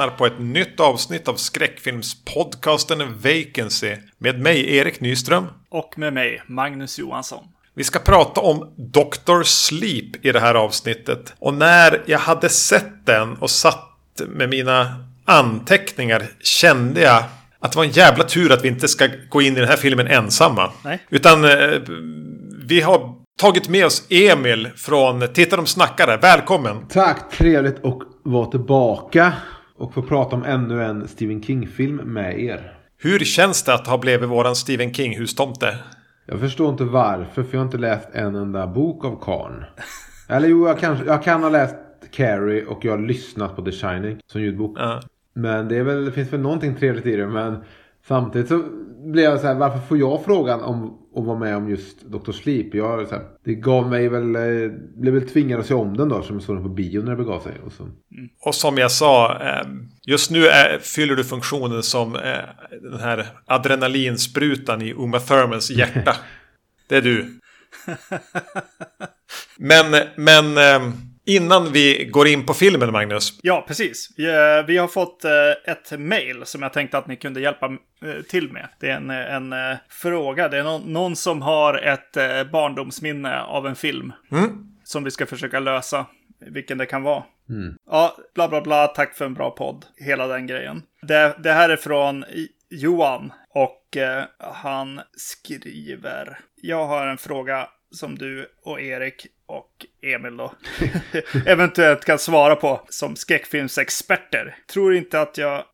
Lyssnar på ett nytt avsnitt av skräckfilmspodcasten Vacancy med mig Erik Nyström. Och med mig Magnus Johansson. Vi ska prata om Dr. Sleep i det här avsnittet. Och när jag hade sett den och satt med mina anteckningar kände jag att det var en jävla tur att vi inte ska gå in i den här filmen ensamma. Nej. Utan eh, vi har tagit med oss Emil från Titta de snackare. Välkommen! Tack, trevligt att vara tillbaka och få prata om ännu en Stephen King-film med er. Hur känns det att ha blivit våran Stephen King-hustomte? Jag förstår inte varför, för jag har inte läst en enda bok av Karn. Eller jo, jag, kanske, jag kan ha läst Carrie och jag har lyssnat på The Shining som ljudbok. Ja. Men det, är väl, det finns väl någonting trevligt i det. Men samtidigt så blev jag så här, varför får jag frågan om att vara med om just Dr. Sleep? Jag, så här, det gav mig väl, eh, blev väl tvingad att se om den då, som jag såg den på bio när det begav sig. Och så. Och som jag sa, eh, just nu är, fyller du funktionen som eh, den här adrenalinsprutan i Uma Thurmans hjärta. Det är du. Men, men eh, innan vi går in på filmen, Magnus. Ja, precis. Vi, vi har fått eh, ett mail som jag tänkte att ni kunde hjälpa eh, till med. Det är en, en eh, fråga. Det är någon, någon som har ett eh, barndomsminne av en film. Som vi ska försöka lösa. Vilken det kan vara. Ja, bla bla bla. Tack för en bra podd. Hela den grejen. Det, det här är från Johan. Och eh, han skriver. Jag har en fråga som du och Erik och Emil då eventuellt kan svara på som skräckfilmsexperter. Tror inte att jag eh,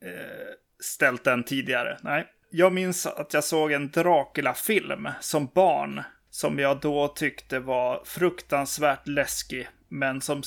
ställt den tidigare. Nej. Jag minns att jag såg en Dracula-film som barn som jag då tyckte var fruktansvärt läskig, men, som,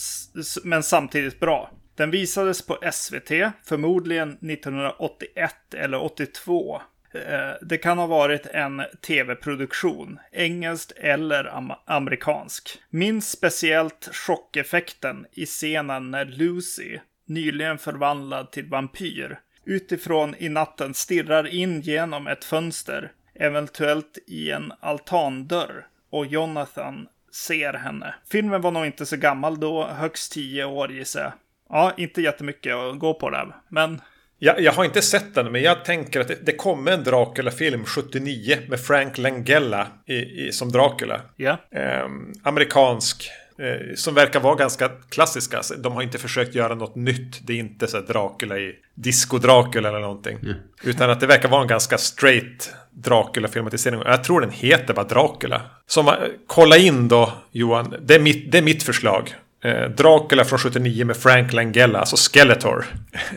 men samtidigt bra. Den visades på SVT, förmodligen 1981 eller 82. Eh, det kan ha varit en tv-produktion, engelsk eller am- amerikansk. Minns speciellt chockeffekten i scenen när Lucy, nyligen förvandlad till vampyr, utifrån i natten stirrar in genom ett fönster, eventuellt i en altandörr, och Jonathan ser henne. Filmen var nog inte så gammal då, högst 10 år gissar jag. Ja, inte jättemycket att gå på där, men jag, jag har inte sett den, men jag tänker att det, det kommer en Dracula-film 79 med Frank Langella i, i, som Dracula. ja. Ehm, amerikansk. eh, som verkar vara ganska klassiska. Alltså, De har inte försökt göra något nytt. Det är inte så här Dracula i Disco-Dracula eller någonting. Utan att det verkar vara en ganska straight Dracula-filmatisering. Jag tror den heter bara Dracula. Så man, kolla in då Johan. Det är mitt, det är mitt förslag. Eh, Dracula från 79 med Frank Langella, alltså Skeletor.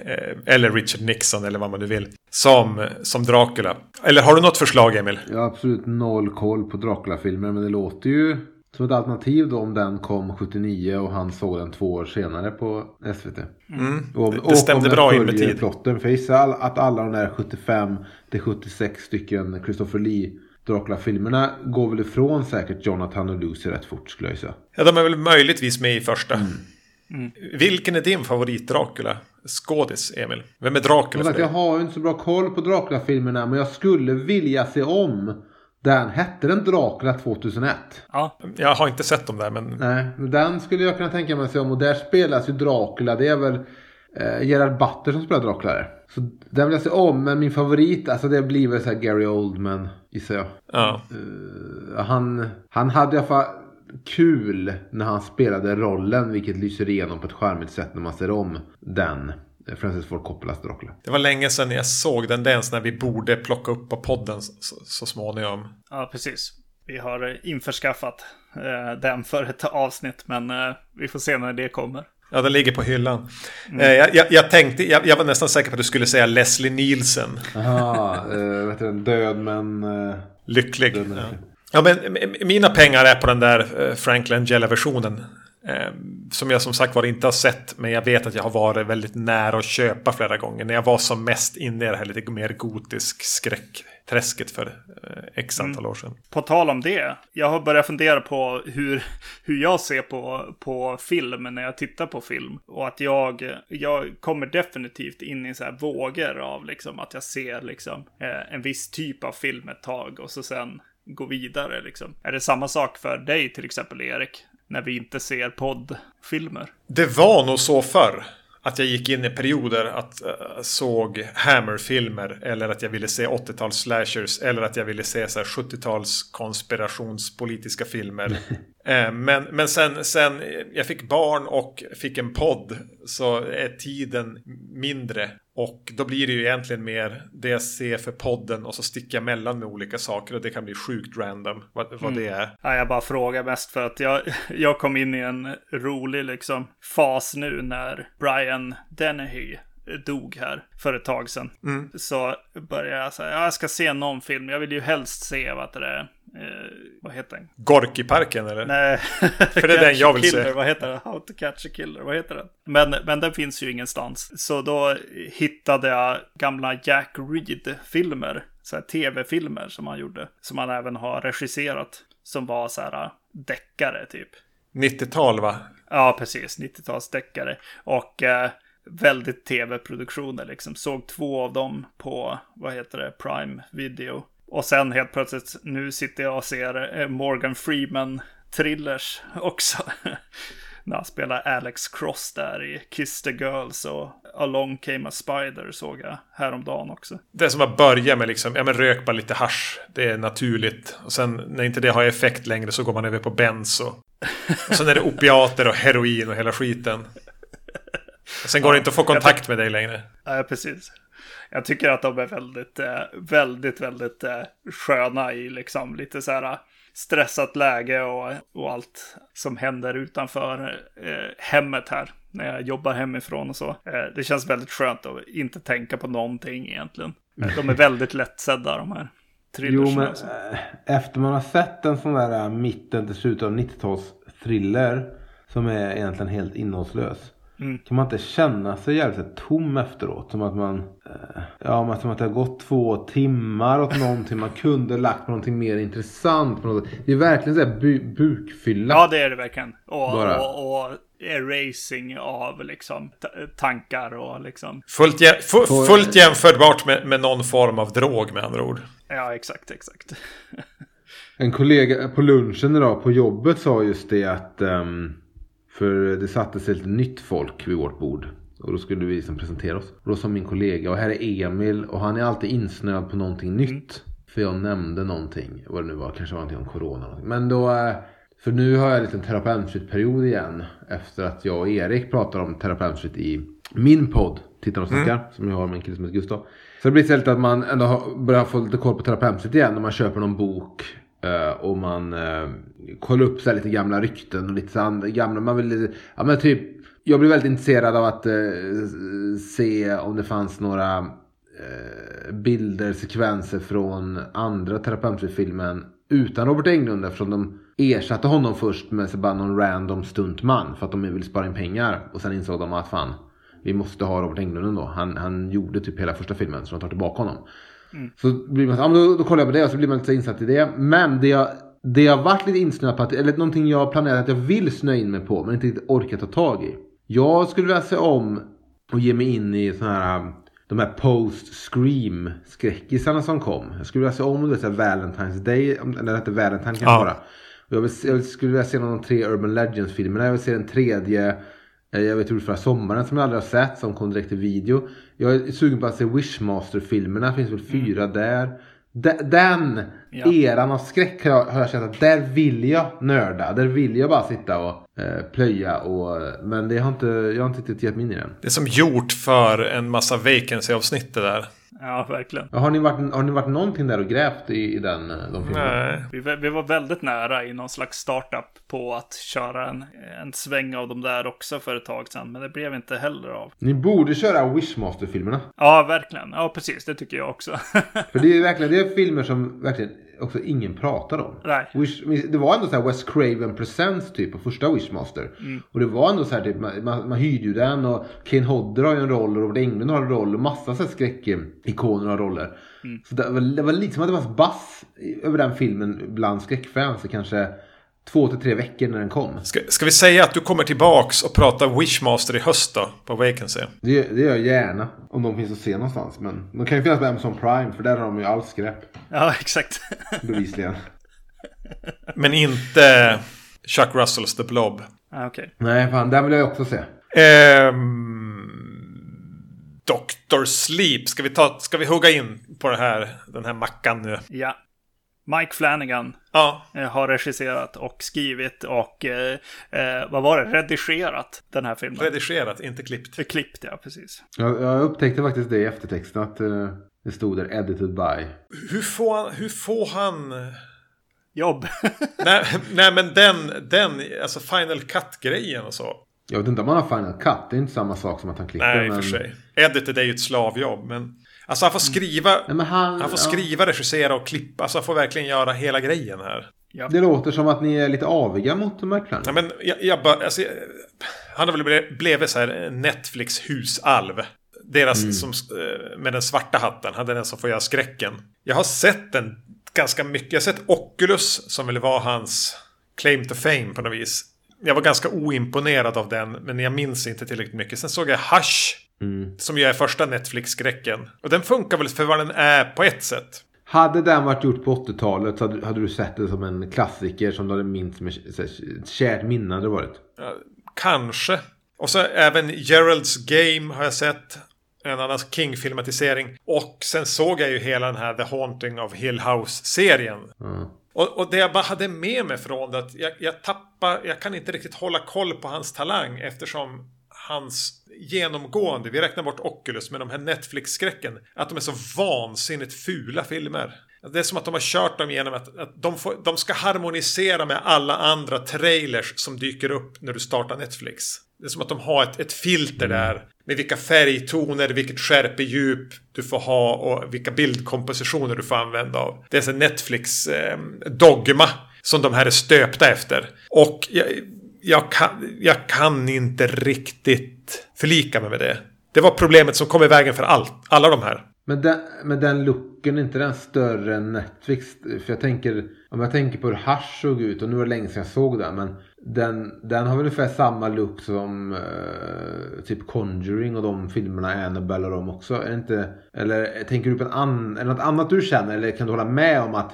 Eh, eller Richard Nixon eller vad man nu vill. Som, som Dracula. Eller har du något förslag Emil? Jag har absolut noll koll på Dracula-filmer. Men det låter ju som ett alternativ då om den kom 79 och han såg den två år senare på SVT. Och, om- Mm. det stämde bra in med tid. Plotten. För jag gissar att alla de där 75 till 76 stycken Christopher Lee Dracula-filmerna går väl ifrån säkert Jonathan och Lucy rätt fort skulle jag säga. Ja, de är väl möjligtvis med i första. Vilken är din favorit Dracula? Skådis, Emil. Vem är Dracula jag dig? har ju inte så bra koll på Dracula-filmerna men jag skulle vilja se om den. Hette den Dracula 2001? Ja, Jag har inte sett dem där, men... Nej, den skulle jag kunna tänka mig att se om. Och där spelas ju Dracula. Det är väl eh, Gerard Butler som spelar Dracula där. Så den vill jag se om. Men min favorit, alltså det blir väl så här Gary Oldman gissar jag. Ja. Eh, Han, han hade i alla fall kul när han spelade rollen. Vilket lyser igenom på ett charmigt sätt när man ser om den. Francis Ford Coppolas Dracula. Det var länge sedan jag såg den. Det är en sån här vi borde plocka upp på podden så, så småningom. ja precis. Vi har införskaffat eh, den för ett avsnitt, men eh, vi får se när det kommer. Ja, den ligger på hyllan. Eh, jag, jag, jag tänkte, jag, jag var nästan säker på att du skulle säga Leslie Nielsen. Aha, eh, vet du, den, död men... Eh, Lycklig. död men Ja. Ja, men mina pengar är på den där eh, Frank Langella-versionen. Eh, som jag som sagt var inte har sett. Men jag vet att jag har varit väldigt nära att köpa flera gånger. När jag var som mest inne i det här lite mer gotisk skräckträsket för x antal år sedan. På tal om det, jag har börjat fundera på hur, hur jag ser på, på film när jag tittar på film. Och att jag, jag kommer definitivt in i så här vågor av liksom att jag ser liksom eh, en viss typ av film ett tag och så sen gå vidare liksom. Är det samma sak för dig till exempel Erik? När vi inte ser poddfilmer? Det var nog så förr att jag gick in i perioder att uh, såg Hammer-filmer eller att jag ville se 80-tals slashers eller att jag ville se 70-tals konspirationspolitiska filmer. uh, men men sen, sen jag fick barn och fick en podd så är tiden mindre. Och då blir det ju egentligen mer det jag ser för podden och så sticker jag mellan med olika saker och det kan bli sjukt random vad, vad mm. det är. Ja, jag bara frågar mest för att jag, jag kom in i en rolig liksom fas nu när Brian Dennehy dog här för ett tag sedan. Mm. Så började jag säga, ja, jag ska se någon film. Jag vill ju helst se vad det är. Eh, vad heter den? Gorky-parken eller? Nej. För det är den jag vill killer. se. Vad heter den? How to catch a killer. Vad heter den? Men, men den finns ju ingenstans. Så då hittade jag gamla Jack Reed-filmer. Så här tv-filmer som han gjorde. Som han även har regisserat. Som var så här deckare typ. 90-tal va? Ja, precis. 90-talsdeckare. Och eh, väldigt tv-produktioner liksom. Såg två av dem på, vad heter det, Prime Video. Och sen helt plötsligt, nu sitter jag och ser eh, Morgan Freeman thrillers också. När han spelar Alex Cross där i Kiss the Girls och Along Came a Spider såg jag häromdagen också. Det som har börjat med liksom, ja men rök bara lite hash. Det är naturligt. Och sen när inte det har effekt längre så går man över på benzo. Och sen är det opiater och heroin och hela skiten. Och sen går det inte att få kontakt med dig längre. Ja, precis. Jag tycker att de är väldigt, eh, väldigt, väldigt eh, sköna i liksom lite så här stressat läge och, och allt som händer utanför eh, hemmet här. När jag jobbar hemifrån och så. Eh, det känns väldigt skönt att inte tänka på någonting egentligen. De är väldigt lättsedda de här. Jo, men alltså. efter man har sett en sån där mitten till slutet av 90-tals thriller som är egentligen helt innehållslös. Mm. Kan man inte känna sig jävligt tom efteråt? Som att man... Eh, ja, men som att det har gått två timmar åt någonting. Man kunde lagt på någonting mer intressant. På något. Det är verkligen så här bu bukfylla. Ja, det är det verkligen. Och, och, och erasing av liksom tankar och liksom. Fullt, jä fullt jämförbart med, med någon form av drog med andra ord. Ja, exakt, exakt. en kollega på lunchen idag på jobbet sa just det att um, för det sattes lite nytt folk vid vårt bord. Och då skulle vi liksom presentera oss. Och då sa min kollega, och här är Emil och han är alltid insnöad på någonting nytt. Mm. För jag nämnde någonting, vad det nu var, kanske var någonting om corona. Men då, eh, för nu har jag en liten terapeutfritt-period igen. Efter att jag och Erik pratar om terapeutfritt i min podd, Tittarna och snackar. Mm. Som jag har med en kille som heter Gustav. Så det blir istället att man ändå börjar få lite koll på terapeutfritt igen. När man köper någon bok Eh, och man uh, kollar upp så lite gamla rykten och lite så gamla, man vill, ja men typ, jag blev väldigt intresserad av att uh, se om det fanns några bilder, sekvenser från andra terapeutfilmen utan Robert Englund eftersom de ersatte honom först med så bara någon random stuntman för att de ville spara in pengar och sen insåg de att fan, vi måste ha Robert Englund ändå. Han, han gjorde typ hela första filmen så de tar tillbaka honom. Mm. Så blir man så, ja, då, då kollar jag på det och så blir man lite insatt i det. Men det jag, det jag varit lite insnöad på, att, eller någonting jag planerat att jag vill snöa in mig på men inte riktigt orkar ta tag i. Jag skulle vilja se om och ge mig in i sådana här de här post-scream skräckisarna som kom. Jag skulle vilja se om det är Valentine's Day, eller det hette Valentine kanske ja. bara. Jag, vill, jag skulle vilja se någon av de tre Urban Legends-filmerna. Jag vill se den tredje jag vet ut förra sommaren som jag aldrig har sett som kom direkt till video. Jag är sugen på att se Wishmaster-filmerna. Det finns väl fyra mm. där. den ja. eran av skräck har jag, har jag känt att där vill jag nörda. Där vill jag bara sitta och eh, plöja. Och, men det har inte, jag har inte riktigt gett mig in i den. Det är som gjort för en massa vacancy-avsnitt det där. Ja, verkligen. Har ni varit, har ni varit någonting där och grävt i, i den, eh, de filmerna? Nej. Vi, vi var väldigt nära i någon slags startup på att köra en, en sväng av de där också för ett tag sedan. Men det blev inte heller av. Ni borde köra Wishmaster-filmerna. Ja, verkligen. Ja, precis. Det tycker jag också. för det är verkligen det är filmer som verkligen också ingen pratar om. Nej. Wish, det var ändå så här Wes Craven Presents typ på första Wishmaster. Mm. Och det var ändå så här typ, man, man, man hyrde ju den och Kane Hodder har ju en roll och Robert Englund har en roll och massa så här skräckikoner har roller. Mm. Så det var, det var lite som att det var bass över den filmen bland skräckfans. Kanske två till tre veckor när den kom. Ska, ska vi säga att du kommer tillbaks och pratar Wishmaster i höst då? På Vacancy? Det, det gör jag gärna. Om de finns att se någonstans. Men de kan ju finnas på Amazon Prime för där har de ju all skräp. Ja, exakt. Bevisligen. men inte Chuck Russells The Blob. Ah, okay. Nej, fan. Den vill jag också se. Um, Dr. Sleep. Ska vi, ta, ska vi hugga in på det här, den här mackan nu? Ja. Mike Flanagan Ja, eh, har regisserat och skrivit och eh, eh, vad var det? Redigerat den här filmen. redigerat, inte klippt. Klippt, ja precis. Jag, jag upptäckte faktiskt det i eftertexten att eh, det stod där edited by. Hur får han... Hur får han... Jobb. nej, nej, men den, den, alltså Final Cut-grejen och så. Jag vet inte om han har final cut. Det är inte samma sak som att han klipper. Nej, i och men... för sig. Edited är ju ett slavjobb, men... Alltså han får skriva... Nej, men han, Han får ja. skriva, regissera och klippa. Alltså han får verkligen göra hela grejen här. Det låter som att ni är lite aviga mot Flanagan. Ja, men jag, jag bara, alltså, jag, han har väl blivit- så här Netflix husalv. Deras som, eh, med den svarta hatten, han är den som får göra skräcken. Jag har sett den ganska mycket. Jag har sett Oculus som väl var hans claim to fame på något vis. Jag var ganska oimponerad av den, men jag minns inte tillräckligt mycket. Sen såg jag Hush, som ju är första Netflix-skräcken. Och den funkar väl för vad den är på ett sätt. Hade den varit gjort på 80-talet så hade, hade du sett det som en klassiker som du hade minst med ett kärt minne hade varit. Ja, Kanske. Och så även Gerald's Game har jag sett. En annan King-filmatisering. Och sen såg jag ju hela den här The Haunting of Hill House-serien. Mm. Och, och det jag bara hade med mig från det att jag, jag tappar, jag kan inte riktigt hålla koll på hans talang eftersom hans genomgående, vi räknar bort Oculus med de här Netflix-skräcken, att de är så vansinnigt fula filmer. Det är som att de har kört dem genom att, att de, får, de ska harmonisera med alla andra trailers som dyker upp när du startar Netflix. Det är som att de har ett, ett filter där med vilka färgtoner, vilket skärpedjup du får ha och vilka bildkompositioner du får använda av. Det är en Netflix eh, dogma som de här är stöpta efter. Och jag, jag, kan, jag kan inte riktigt förlika mig med det. Det var problemet som kom i vägen för allt, alla de här. Men den, men den looken, är inte den större än Netflix? För jag tänker, om jag tänker på hur hash såg ut och nu var det länge sedan jag såg den. Men den, den har väl ungefär samma look som eh, typ Conjuring och de filmerna, Annabelle och de också. Är inte, eller tänker du på en annan, är något annat du känner? Eller kan du hålla med om att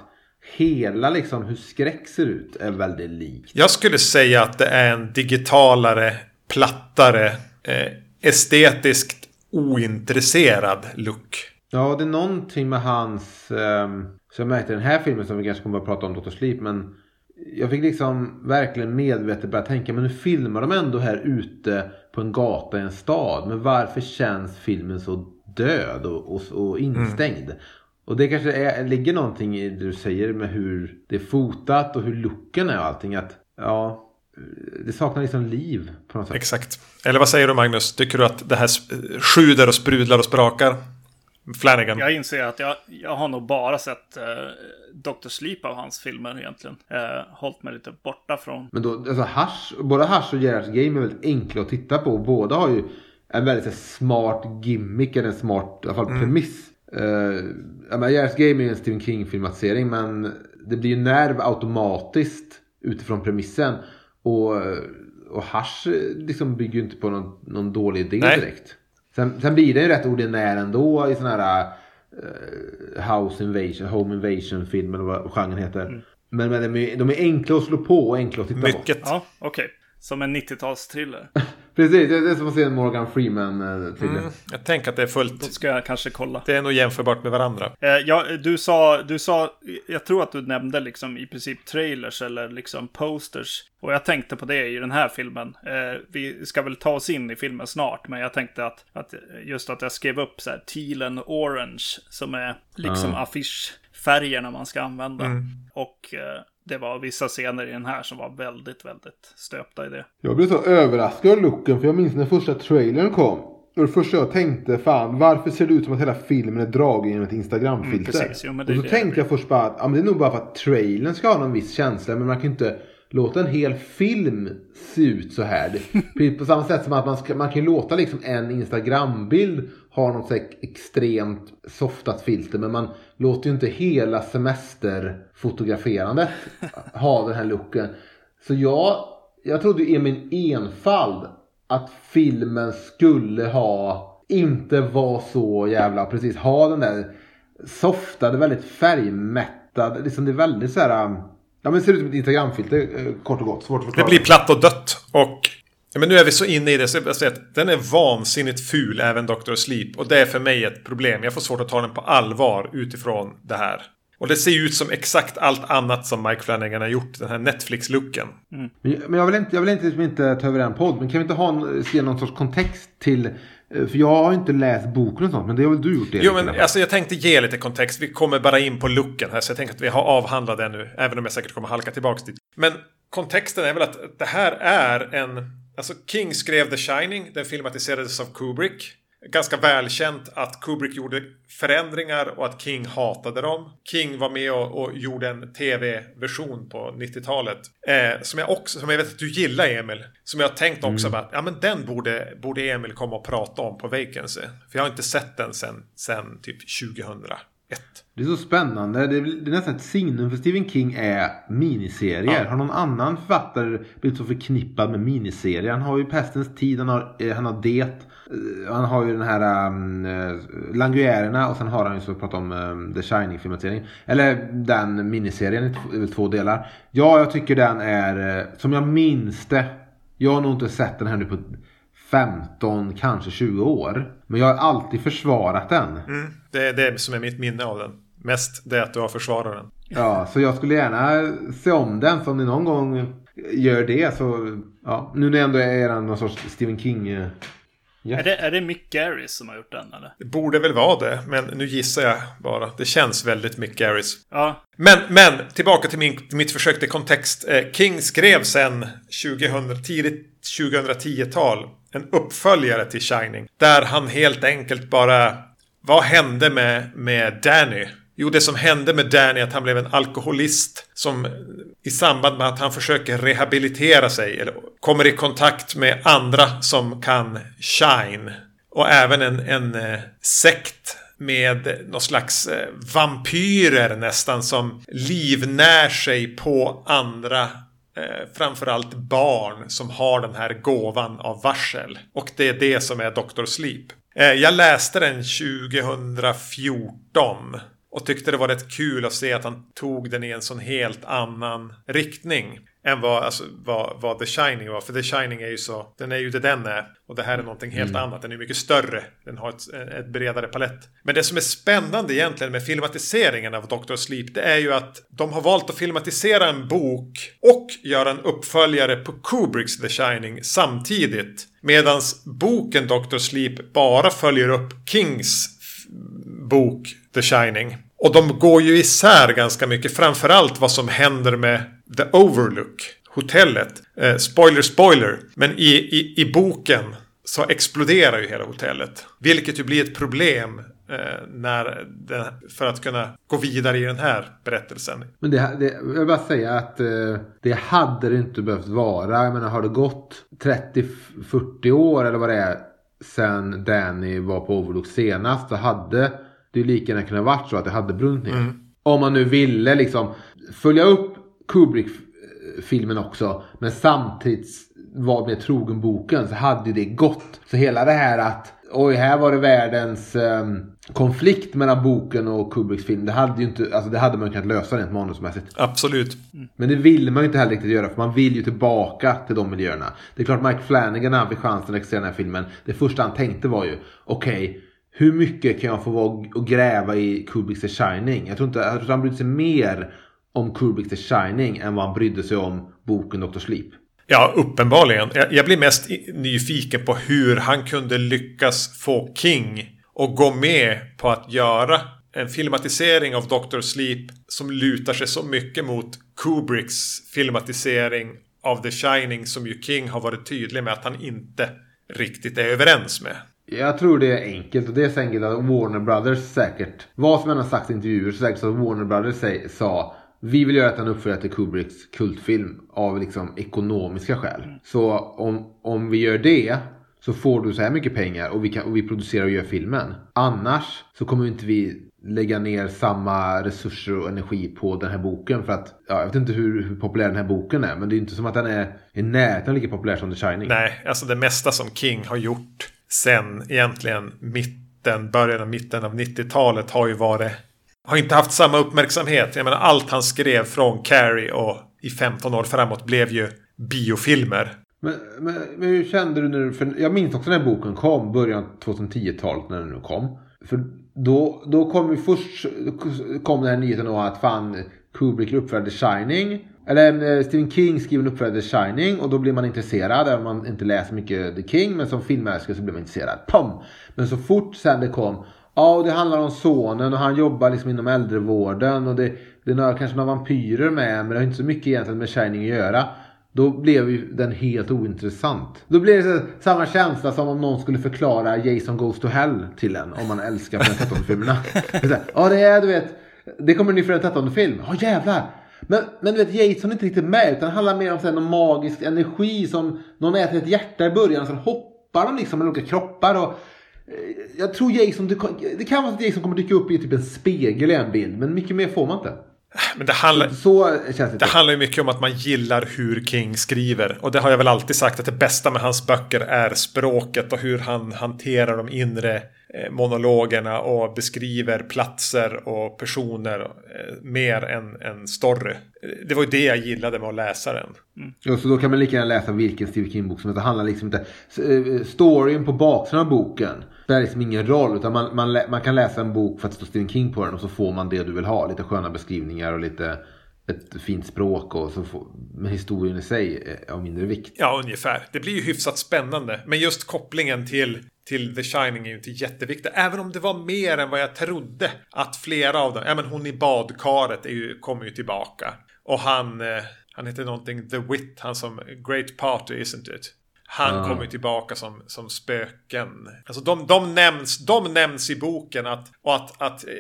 hela liksom hur skräck ser ut är väldigt likt? Jag skulle säga att det är en digitalare, plattare, eh, estetiskt ointresserad look. Ja, det är någonting med hans... Um, så jag märkte i den här filmen som vi kanske kommer att prata om Dr. Sleep. Men jag fick liksom verkligen medvetet börja tänka. Men nu filmar de ändå här ute på en gata i en stad. Men varför känns filmen så död och, och, och instängd? Och det kanske är, ligger någonting i det du säger med hur det är fotat och hur looken är och allting. Att ja, det saknar liksom liv på något sätt. Exakt. Eller vad säger du Magnus? Tycker du att det här sjuder och sprudlar och sprakar? Flanagan? Jag inser att jag, jag har nog bara sett eh, Dr. Sleep av hans filmer egentligen. Eh, hållit mig lite borta från. Men då, alltså Hash, både Hash och Gerhards Game är väldigt enkla att titta på. Båda har ju en väldigt så smart gimmick, eller en smart i alla fall premiss. Uh, Gerhards Game är ju en Stephen King-filmatisering men det blir ju nerv automatiskt utifrån premissen. Och, och Hash eh, liksom bygger ju inte på någon, någon dålig idé Nej. direkt. Sen, sen blir den ju rätt ordinär ändå i sådana här eh, House Invasion, Home Invasion film eller vad genren heter. Men, men de, är, de är enkla att slå på och enkla att titta på. Mycket. Ja, okej. Som en 90-talsthriller. Precis, det är som att se en Morgan Freeman eh, thriller. Mm, jag tänker att det är Då fullt. ska jag kanske kolla. Det är nog jämförbart med varandra. Eh, ja, du sa, du sa, jag tror att du nämnde liksom i princip trailers eller liksom posters. Och jag tänkte på det i den här filmen. Eh, vi ska väl ta oss in i filmen snart, men jag tänkte att, att just att jag skrev upp så här teal and orange som är liksom affischfärgerna man ska använda. Och eh, det var vissa scener i den här som var väldigt, väldigt stöpta i det. Jag blev så överraskad av looken för jag minns när första trailern kom. Och det första jag tänkte, fan varför ser det ut som att hela filmen är dragen genom ett Instagramfilter? Mm. Jo, och så det tänkte jag först bara att ja, men det är nog bara för att trailern ska ha någon viss känsla. Men man kan ju inte låta en hel film se ut så här. På samma sätt som att man, ska, man kan låta liksom en Instagrambild ha något extremt softat filter. Men man låter ju inte hela semesterfotograferandet ha den här looken. Så jag, jag trodde i min enfald att filmen skulle ha, inte vara så jävla, precis ha den där softade, väldigt färgmättade, liksom det är väldigt så här, ja men det ser ut som ett Instagramfilter eh, kort och gott, svårt att Det förklara. blir platt och dött. Och Ja, men nu är vi så inne i det så jag säger att den är vansinnigt ful, även Dr. Sleep. Och det är för mig ett problem. Jag får svårt att ta den på allvar utifrån det här. Och det ser ut som exakt allt annat som Mike Flanagan har gjort. Den här Netflix-looken. Mm. Men jag vill inte, jag vill inte, liksom inte ta över en podd. Men kan vi inte ha en, se någon sorts kontext till eh, för jag har inte läst boken och sånt, men det har väl du gjort? Det jo, men alltså, jag tänkte ge lite kontext. Vi kommer bara in på looken här, så jag tänker att vi har avhandlat den nu. Även om jag säkert kommer halka tillbaka dit. Men kontexten är väl att det här är en... Alltså King skrev The Shining, den filmatiserades av Kubrick ganska välkänt att Kubrick gjorde förändringar och att King hatade dem. King var med och, och gjorde en tv-version på 90-talet. Eh, som jag också, som jag vet att du gillar Emil. Som jag har tänkt också mm. att ja men den borde, borde Emil komma och prata om på Vacancy. För jag har inte sett den sen, sen typ 2001. Det är så spännande. Det är, det är nästan ett signum för Stephen King är miniserier. Ja. Har någon annan författare blivit så förknippad med miniserier? Han har ju Pestens tid, han har, eh, han har Det. Eh, han har ju den här um, Languärerna och sen har han ju så pratat om um, The Shining-filmatiseringen. Eller den miniserien i två delar. Ja, jag tycker den är, som jag minns det. Jag har nog inte sett den här nu på 15, kanske 20 år. Men jag har alltid försvarat den. Mm, det är det som är mitt minne av den. Mest det att du har försvarat den. Ja, så jag skulle gärna se om den. Så om ni någon gång gör det så... Ja, nu när jag ändå är någon sorts Stephen King... Yeah. Är, det, är det Mick Garris som har gjort den eller? Det borde väl vara det, men nu gissar jag bara. Det känns väldigt Mick Garris. Ja. Men, men tillbaka till min, mitt försök till kontext. Eh, King skrev sen 2000, tidigt 2010-tal en uppföljare till Shining. Där han helt enkelt bara... Vad hände med, med Danny? Jo, det som hände med Danny är att han blev en alkoholist som i samband med att han försöker rehabilitera sig eller kommer i kontakt med andra som kan shine. Och även en, en eh, sekt med någon slags eh, vampyrer nästan som livnär sig på andra eh, framförallt barn som har den här gåvan av varsel. Och det är det som är Dr. Sleep. Eh, jag läste den 2014 och tyckte det var rätt kul att se att han tog den i en sån helt annan riktning än vad, alltså, vad, vad The Shining var. För The Shining är ju så, den är ju det den är. Och det här är någonting helt mm. annat. Den är mycket större. Den har ett, ett bredare palett. Men det som är spännande egentligen med filmatiseringen av Dr. Sleep. Det är ju att de har valt att filmatisera en bok och göra en uppföljare på Kubricks The Shining samtidigt. Medan boken Dr. Sleep bara följer upp Kings bok The Shining. Och de går ju isär ganska mycket. Framförallt vad som händer med The Overlook. Hotellet. Eh, spoiler, spoiler. Men i, i, i boken så exploderar ju hela hotellet. Vilket ju blir ett problem eh, när den, för att kunna gå vidare i den här berättelsen. Men det, det, jag vill bara säga att eh, det hade det inte behövt vara. Jag menar har det gått 30-40 år eller vad det är sen Danny var på Overlook senast så hade det lika gärna kunnat varit så att det hade brunnit ner. Mm. Om man nu ville liksom följa upp Kubrick-filmen också. Men samtidigt var mer trogen boken så hade ju det gått. Så hela det här att oj, här var det världens um, konflikt mellan boken och Kubricks film. Det hade ju inte, alltså det hade man kunnat lösa rent manusmässigt. Absolut. Men det vill man ju inte heller riktigt göra för man vill ju tillbaka till de miljöerna. Det är klart Mike Flanagan när han fick chansen att regissera den här filmen. Det första han tänkte var ju okej. Okay, hur mycket kan jag få vara och gräva i Kubricks The Shining? Jag tror inte jag tror han brydde sig mer om Kubricks The Shining än vad han brydde sig om boken Dr. Sleep. Ja, uppenbarligen. Jag, jag blir mest nyfiken på hur han kunde lyckas få King att gå med på att göra en filmatisering av Dr. Sleep som lutar sig så mycket mot Kubricks filmatisering av The Shining som ju King har varit tydlig med att han inte riktigt är överens med. Jag tror det är enkelt och det är så enkelt att Warner Brothers säkert, vad som än har sagt i intervjuer, så säkert så att Warner Brothers sa vi vill göra en uppföljare till Kubricks kultfilm av liksom ekonomiska skäl. Mm. Så om, om vi gör det så får du så här mycket pengar och vi, kan, och vi producerar och gör filmen. Annars så kommer inte vi lägga ner samma resurser och energi på den här boken. För att, ja, jag vet inte hur, hur populär den här boken är. Men det är inte som att den är i närheten lika populär som The Shining. Nej, alltså det mesta som King har gjort sen egentligen mitten, början och mitten av 90-talet har ju varit har inte haft samma uppmärksamhet. Jag menar allt han skrev från Carrie och i 15 år framåt blev ju biofilmer. Men, men, men hur kände du när du, för jag minns också när boken kom, början av 2010-talet när den nu kom. För då, då kom ju först kom den här nyheten då att fan Kubrick uppförde Shining. Eller eh, Stephen King skriver en uppförde Shining och då blir man intresserad. Även om man inte läser mycket The King. Men som filmälskare så blir man intresserad. Pum! Men så fort sen det kom. Ja, och det handlar om sonen och han jobbar liksom inom äldrevården. Och det, det är några, kanske några vampyrer med. Men det har inte så mycket egentligen med Shining att göra. Då blev ju den helt ointressant. Då blir det samma känsla som om någon skulle förklara Jason Goes to Hell till en. Om man älskar Fredag 13-filmerna. Ja, det är du vet. Det kommer en ny Fredag 13-film. Ja, jävlar. Men, men du vet, Jason är inte riktigt med. Utan det handlar mer om så här, någon magisk energi som någon äter ett hjärta i början. Sen hoppar de liksom med olika kroppar. Och, jag tror Jason, det kan vara att Jason kommer dyka upp i typ en spegel i en bild. Men mycket mer får man inte. Men det handlar, så känns det, det handlar ju mycket om att man gillar hur King skriver. Och det har jag väl alltid sagt att det bästa med hans böcker är språket och hur han hanterar de inre eh, monologerna och beskriver platser och personer eh, mer än en story. Det var ju det jag gillade med att läsa den. Mm. Ja, så då kan man lika gärna läsa vilken Stephen King-bok som helst. Det handlar liksom inte... Eh, storyn på baksidan av boken spelar liksom ingen roll. Utan man, man, man kan läsa en bok för att det står Stephen King på den och så får man det du vill ha. Lite sköna beskrivningar och lite ett fint språk och så får, men historien i sig är av mindre vikt. Ja, ungefär. Det blir ju hyfsat spännande. Men just kopplingen till, till The Shining är ju inte jätteviktig. Även om det var mer än vad jag trodde. Att flera av dem, ja men hon i badkaret är ju, kommer ju tillbaka. Och han, eh, han heter någonting The Wit, han som Great Party, isn't it? Han ja. kommer tillbaka som, som spöken. Alltså de, de, nämns, de nämns i boken att, och att, att eh,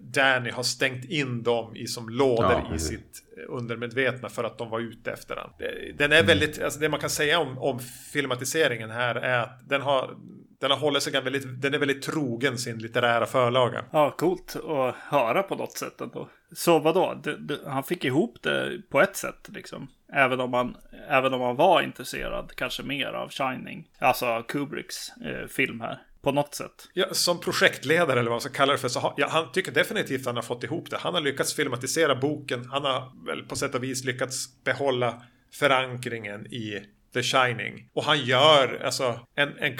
Danny har stängt in dem i som lådor ja, i sitt undermedvetna för att de var ute efter den. Den är mm. väldigt, alltså det man kan säga om, om filmatiseringen här är att den har den har hållit sig väldigt, den är väldigt trogen sin litterära förlaga. Ja, coolt att höra på något sätt ändå. Så vadå, det, det, han fick ihop det på ett sätt liksom. Även om han även om han var intresserad kanske mer av Shining. Alltså Kubricks eh, film här på något sätt. Ja, som projektledare eller vad man ska kalla det för så har, ja, han tycker definitivt att han har fått ihop det. Han har lyckats filmatisera boken. Han har väl på sätt och vis lyckats behålla förankringen i The Shining. Och han gör alltså en, en,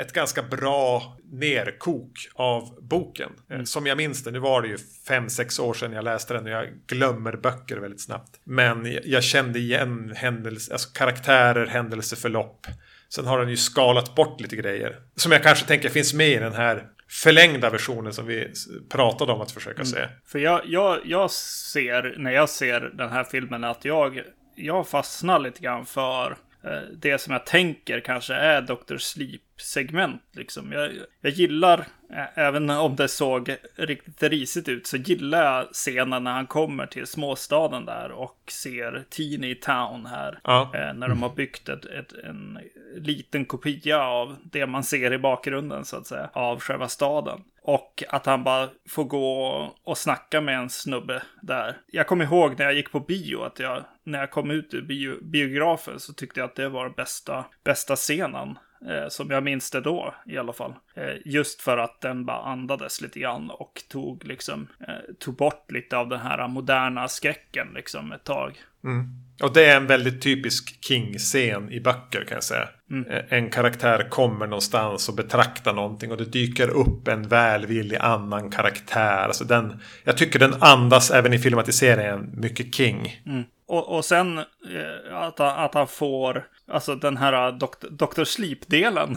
ett ganska bra nerkok av boken. Mm. Som jag minns det, nu var det ju fem sex år sedan jag läste den och jag glömmer böcker väldigt snabbt. Men jag kände igen händelse, alltså karaktärer, händelseförlopp. Sen har den ju skalat bort lite grejer. Som jag kanske tänker finns med i den här förlängda versionen som vi pratade om att försöka mm. se. För jag, jag, jag ser, när jag ser den här filmen, att jag, jag fastnar lite grann för Eh, det som jag tänker kanske är Dr. Sleep-segment. Liksom. Jag, jag gillar, även om det såg riktigt risigt ut, så gillar jag scenen när han kommer till småstaden där och ser Teeny Town här. Ja. Eh, när de har byggt ett, ett, en liten kopia av det man ser i bakgrunden så att säga, av själva staden. Och att han bara får gå och snacka med en snubbe där. Jag kommer ihåg när jag gick på bio att jag, när jag kom ut ur bio, biografen så tyckte jag att det var den bästa, bästa scenen. Eh, som jag minns det då i alla fall. Eh, just för att den bara andades lite grann och tog liksom, eh, tog bort lite av den här moderna skräcken liksom ett tag. Mm. Och det är en väldigt typisk King-scen i böcker kan jag säga. Mm. Eh, en karaktär kommer någonstans och betraktar någonting och det dyker upp en välvillig annan karaktär. Alltså den, jag tycker den andas även i filmatiseringen mycket King. Mm. Och, och sen eh, att, att han får, alltså den här Dr. Dr. Sleep-delen.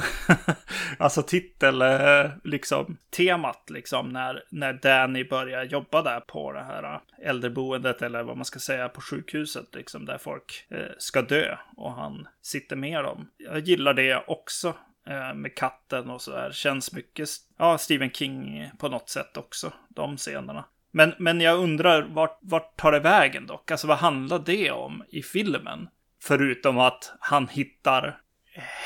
alltså titel, eh, liksom temat liksom när, när Danny börjar jobba där på det här eh, äldreboendet eller vad man ska säga på sjukhuset liksom där folk eh, ska dö och han sitter med dem. Jag gillar det också eh, med katten och så där. Känns mycket, ja, Stephen King på något sätt också, de scenerna. Men, men jag undrar, vart, vart tar det vägen dock? Alltså vad handlar det om i filmen? Förutom att han hittar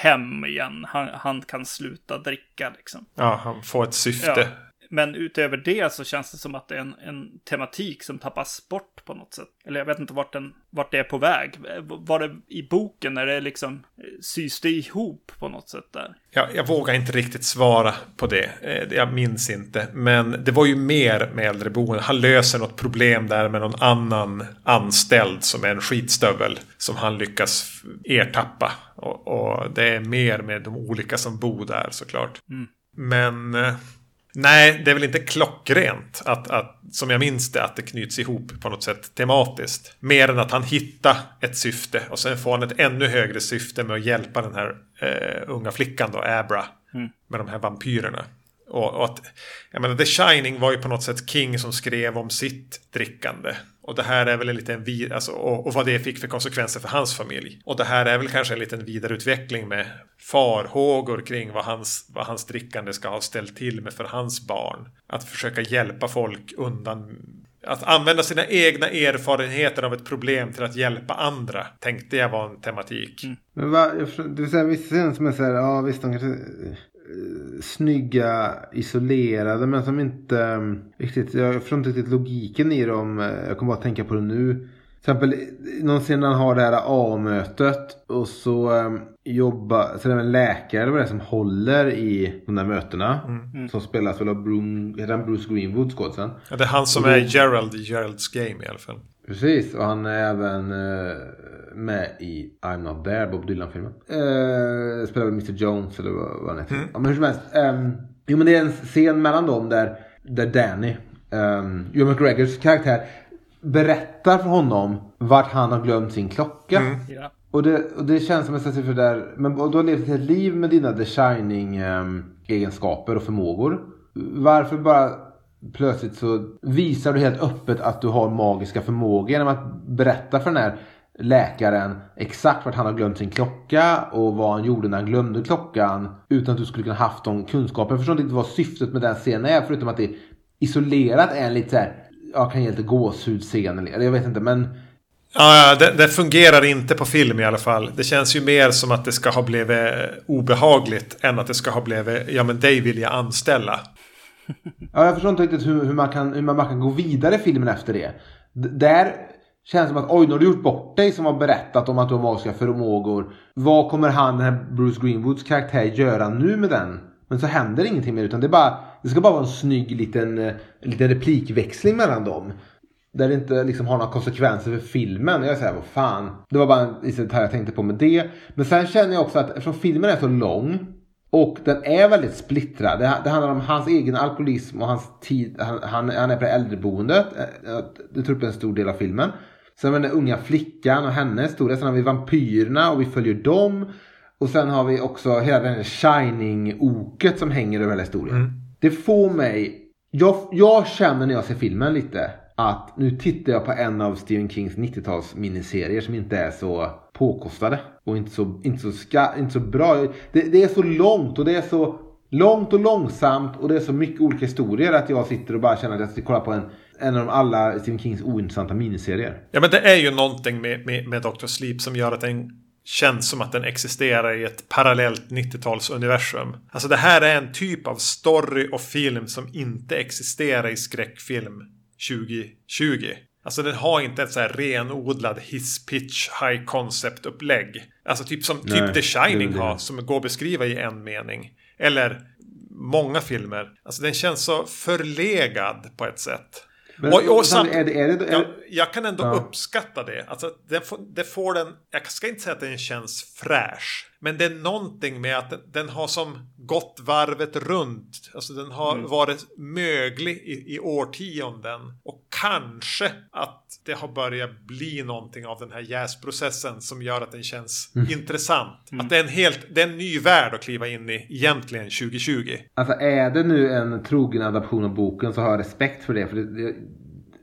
hem igen. Han, han kan sluta dricka liksom. Ja, han får ett syfte. Ja. Men utöver det så känns det som att det är en, en tematik som tappas bort på något sätt. Eller jag vet inte vart, den, vart det är på väg. Var det i boken när det liksom sys det ihop på något sätt där? Ja, jag vågar inte riktigt svara på det. Eh, jag minns inte. Men det var ju mer med äldreboende. Han löser något problem där med någon annan anställd som är en skitstövel. Som han lyckas ertappa. Och, och det är mer med de olika som bor där såklart. Mm. Men eh, nej, det är väl inte klockrent att, att, som jag minns det, att det knyts ihop på något sätt tematiskt. Mer än att han hittar ett syfte och sen får han ett ännu högre syfte med att hjälpa den här eh, unga flickan då, Abra, mm. med de här vampyrerna. Och, och, att, jag menar, The Shining var ju på något sätt King som skrev om sitt drickande. Och det här är väl en liten vid, alltså, och, och, vad det fick för konsekvenser för hans familj. Och det här är väl kanske en liten vidareutveckling med farhågor kring vad hans, vad hans drickande ska ha ställt till med för hans barn. Att försöka hjälpa folk undan att använda sina egna erfarenheter av ett problem till att hjälpa andra tänkte jag var en tematik. Mm. Men va, det är så här, vissa scener som är så här, ja visst de kanske snygga, isolerade men som inte um, riktigt, jag förstår inte riktigt logiken i dem. Jag kommer bara tänka på det nu. Till exempel någonsin när han har det här A-mötet och så um, jobbar, så det är en läkare vad det är som håller i de där mötena. Mm. Som spelas väl av Bruce, Bruce Greenwood skådisen. Ja, det är han som då, är Gerald i Geralds Game i alla fall. Precis, och han är även uh, med i I'm Not There, Bob Dylan-filmen. Uh, spelar väl Mr Jones eller vad, vad han heter. Mm. Ja, men hur som helst. Um, jo men det är en scen mellan dem där, där Danny, um, Joe McGregors karaktär, berättar för honom vart han har glömt sin klocka. Mm. Yeah. Och, det, och det känns som en för där, men du har levt ett liv med dina The Shining um, egenskaper och förmågor. Varför bara plötsligt så visar du helt öppet att du har magiska förmågor genom att berätta för den här läkaren exakt vart han har glömt sin klocka och vad han gjorde när han glömde klockan utan att du skulle kunna haft de kunskaperna. Jag förstår inte vad syftet med den scenen är förutom att det isolerat är en lite så här, jag kan ge lite gåshudscen eller jag vet inte men Ja, det, det, fungerar inte på film i alla fall. Det känns ju mer som att det ska ha blivit obehagligt än att det ska ha blivit, ja men dig vill jag anställa. Ja, jag förstår inte riktigt hur, hur, man, kan, hur man kan gå vidare i filmen efter det. D där känns det som att oj, nu har du gjort bort dig som har berättat om att du har magiska förmågor. Vad kommer han, den här Bruce Greenwoods karaktär, göra nu med den? Men så händer ingenting mer utan det, är bara, det ska bara vara en snygg liten, eh, liten replikväxling mellan dem. Där det inte liksom har några konsekvenser för filmen. Jag säger vad fan. Det var bara en detalj jag tänkte på med det. Men sen känner jag också att eftersom filmen är så lång och den är väldigt splittrad. Det, det, handlar om hans egen alkoholism och hans tid. Han, han, han är på det äldreboendet. Eh, det tar upp en stor del av filmen. Sen har vi den unga flickan och hennes historia. Sen har vi vampyrerna och vi följer dem. Och sen har vi också hela den här Shining-oket som hänger över hela historien. Mm. Det får mig... Jag, jag känner när jag ser filmen lite att nu tittar jag på en av Stephen Kings 90-tals miniserier som inte är så påkostade. Och inte så, inte så, ska, inte så bra. Det, det, är så långt och det är så långt och långsamt och det är så mycket olika historier att jag sitter och bara känner att jag ska kolla på en, en av de alla Stephen Kings ointressanta miniserier. Ja men det är ju någonting med, med, med Dr. Sleep som gör att den känns som att den existerar i ett parallellt 90-talsuniversum. Alltså det här är en typ av story och film som inte existerar i skräckfilm 2020. Alltså den har inte ett så här renodlad hiss-pitch high concept-upplägg. Alltså typ som Nej, typ The Shining har, som går att beskriva i en mening. Eller många filmer. Alltså den känns så förlegad på ett sätt. Men, och, och samt, är det, är det, är jag, jag, kan ändå ja. uppskatta det. Alltså, det, får, det får den, jag ska inte säga att den känns fräsch. Men det är någonting med att den, den har som gått varvet runt. Alltså den har mm. varit möglig i, i årtionden. Och kanske att det har börjat bli någonting av den här jäsprocessen som gör att den känns mm. intressant. Mm. Att det är, en helt, det är en ny värld att kliva in i egentligen 2020. Alltså är det nu en trogen adaption av boken så har jag respekt för det. För det, det,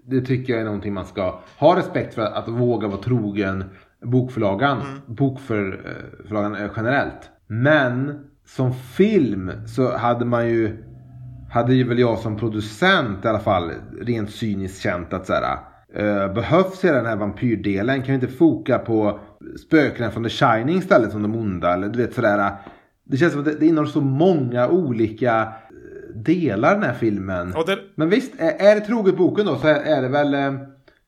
det tycker jag är någonting man ska ha respekt för. Att våga vara trogen bokförlagan, mm. bokförlagan eh, generellt. Men som film så hade man ju, hade ju väl jag som producent i alla fall rent cyniskt känt att så här, uh, behövs hela den här vampyrdelen? Kan vi inte foka på spökena från The Shining istället som de onda? Eller du vet sådär. Det känns som att det, det innehåller så många olika delar den här filmen. Den, Men visst, är, är det troget boken då så är, är det väl eh,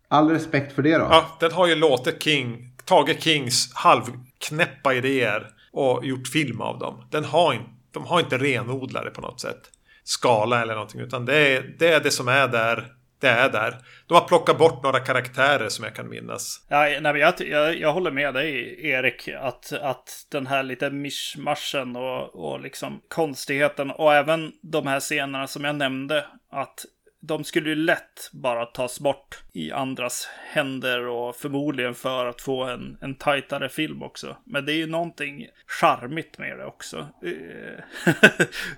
all respekt för det då. ja, den har ju låtit King, tagit Kings halvknäppa idéer och gjort film av dem. Den har in, de har inte renodlade på något sätt. Skala eller någonting. Utan det är, det är det som är där. Det är där. De har plockat bort några karaktärer som jag kan minnas. Ja, nej, jag, jag, jag håller med dig, Erik, att, att den här lite mischmaschen och, och liksom konstigheten och även de här scenerna som jag nämnde, att de skulle ju lätt bara tas bort i andras händer och förmodligen för att få en, en tajtare film också. Men det är ju någonting charmigt med det också. Eh,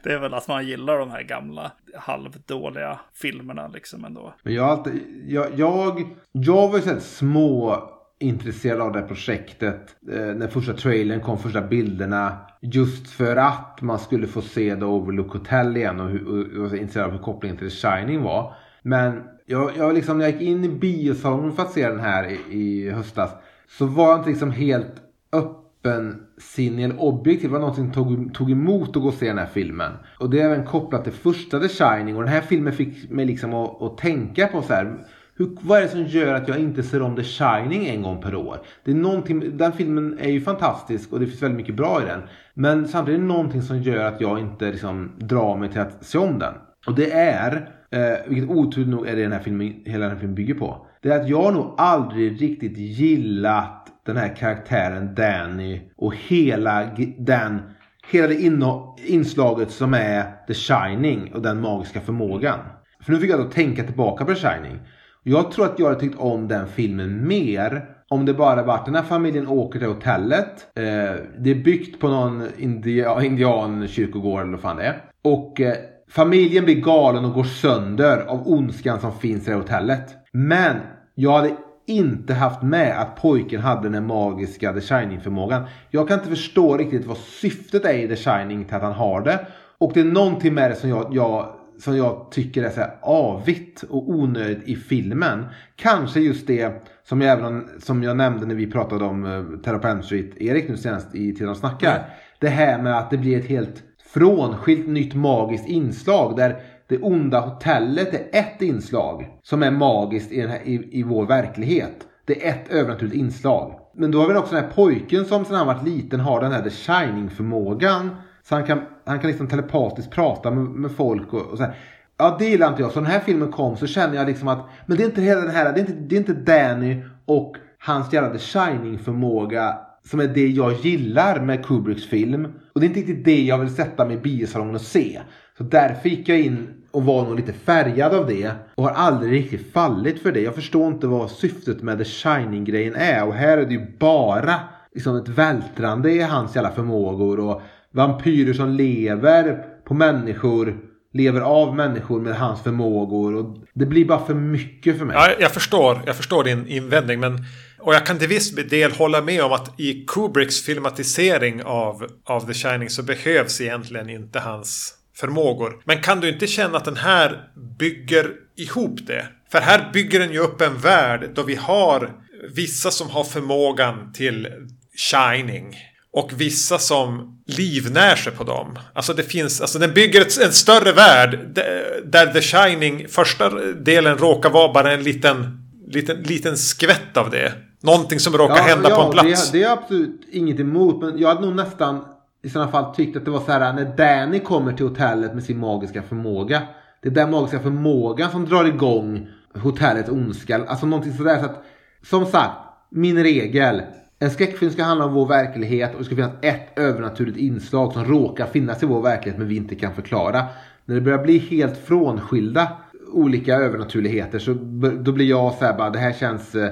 det är väl att man gillar de här gamla halvdåliga filmerna liksom ändå. Men jag har alltid, jag, jag, jag var ju såhär små intresserad av det här projektet eh, när första trailern kom, första bilderna. Just för att man skulle få se The Overlook Hotel igen och, hur, och, och var intresserad av hur kopplingen till The Shining var. Men jag, jag liksom, när jag gick in i biosalongen för att se den här i, i höstas så var jag inte liksom helt öppensinnig eller objektiv. Det var något som tog, tog emot att gå och se den här filmen. Och det är även kopplat till första The Shining och den här filmen fick mig liksom att, att tänka på så här. Hur, vad är det som gör att jag inte ser om The Shining en gång per år? Det är någonting, den filmen är ju fantastisk och det finns väldigt mycket bra i den. Men samtidigt är det någonting som gör att jag inte liksom drar mig till att se om den. Och det är, eh, vilket otur nog är det den här filmen, hela den här filmen bygger på. Det är att jag nog aldrig riktigt gillat den här karaktären Danny och hela den Hela det inslaget som är The Shining och den magiska förmågan. För nu fick jag då tänka tillbaka på The Shining. Jag tror att jag hade tyckt om den filmen mer om det bara varit den här familjen åker till hotellet. Eh, det är byggt på någon india, indiankyrkogård eller vad fan det är. Och eh, familjen blir galen och går sönder av ondskan som finns i det hotellet. Men jag hade inte haft med att pojken hade den här magiska The Shining-förmågan. Jag kan inte förstå riktigt vad syftet är i The Shining till att han har det. Och det är någonting med det som jag, jag som jag tycker är så här avigt och onödigt i filmen. Kanske just det som jag, även, som jag nämnde när vi pratade om uh, Terra Street, Erik nu senast i Tiden snackar. Mm. Det här med att det blir ett helt frånskilt nytt magiskt inslag där det onda hotellet är ett inslag som är magiskt i, här, i, i vår verklighet. Det är ett övernaturligt inslag. Men då har vi också den här pojken som sedan han varit liten har den här The Shining förmågan. Så han kan, han kan liksom telepatiskt prata med, med folk och, och så här. Ja, det gillar inte jag. Så när den här filmen kom så känner jag liksom att men det är inte hela den här, det är inte, det är inte Danny och hans jävla The Shining förmåga som är det jag gillar med Kubricks film. Och det är inte riktigt det jag vill sätta mig i biosalongen och se. Så därför gick jag in och var nog lite färgad av det. Och har aldrig riktigt fallit för det. Jag förstår inte vad syftet med The Shining-grejen är. Och här är det ju bara liksom ett vältrande i hans jävla förmågor. Och vampyrer som lever på människor. Lever av människor med hans förmågor. Och det blir bara för mycket för mig. Ja, jag förstår. Jag förstår din invändning. Men och jag kan till viss del hålla med om att i Kubricks filmatisering av, av The Shining så behövs egentligen inte hans förmågor. Men kan du inte känna att den här bygger ihop det? För här bygger den ju upp en värld då vi har vissa som har förmågan till Shining. Och vissa som livnär sig på dem. Alltså det finns, alltså den bygger ett, en större värld. Där The Shining, första delen råkar vara bara en liten, liten, liten skvätt av det. Någonting som råkar ja, hända ja, på en plats. Det, det är absolut inget emot. Men jag hade nog nästan i sådana fall tyckt att det var så här när Danny kommer till hotellet med sin magiska förmåga. Det är den magiska förmågan som drar igång hotellets ondska. Alltså någonting sådär. Så att, som sagt, min regel. En skräckfilm ska handla om vår verklighet och det ska finnas ett övernaturligt inslag som råkar finnas i vår verklighet men vi inte kan förklara. När det börjar bli helt frånskilda olika övernaturligheter så då blir jag så här bara det här känns eh,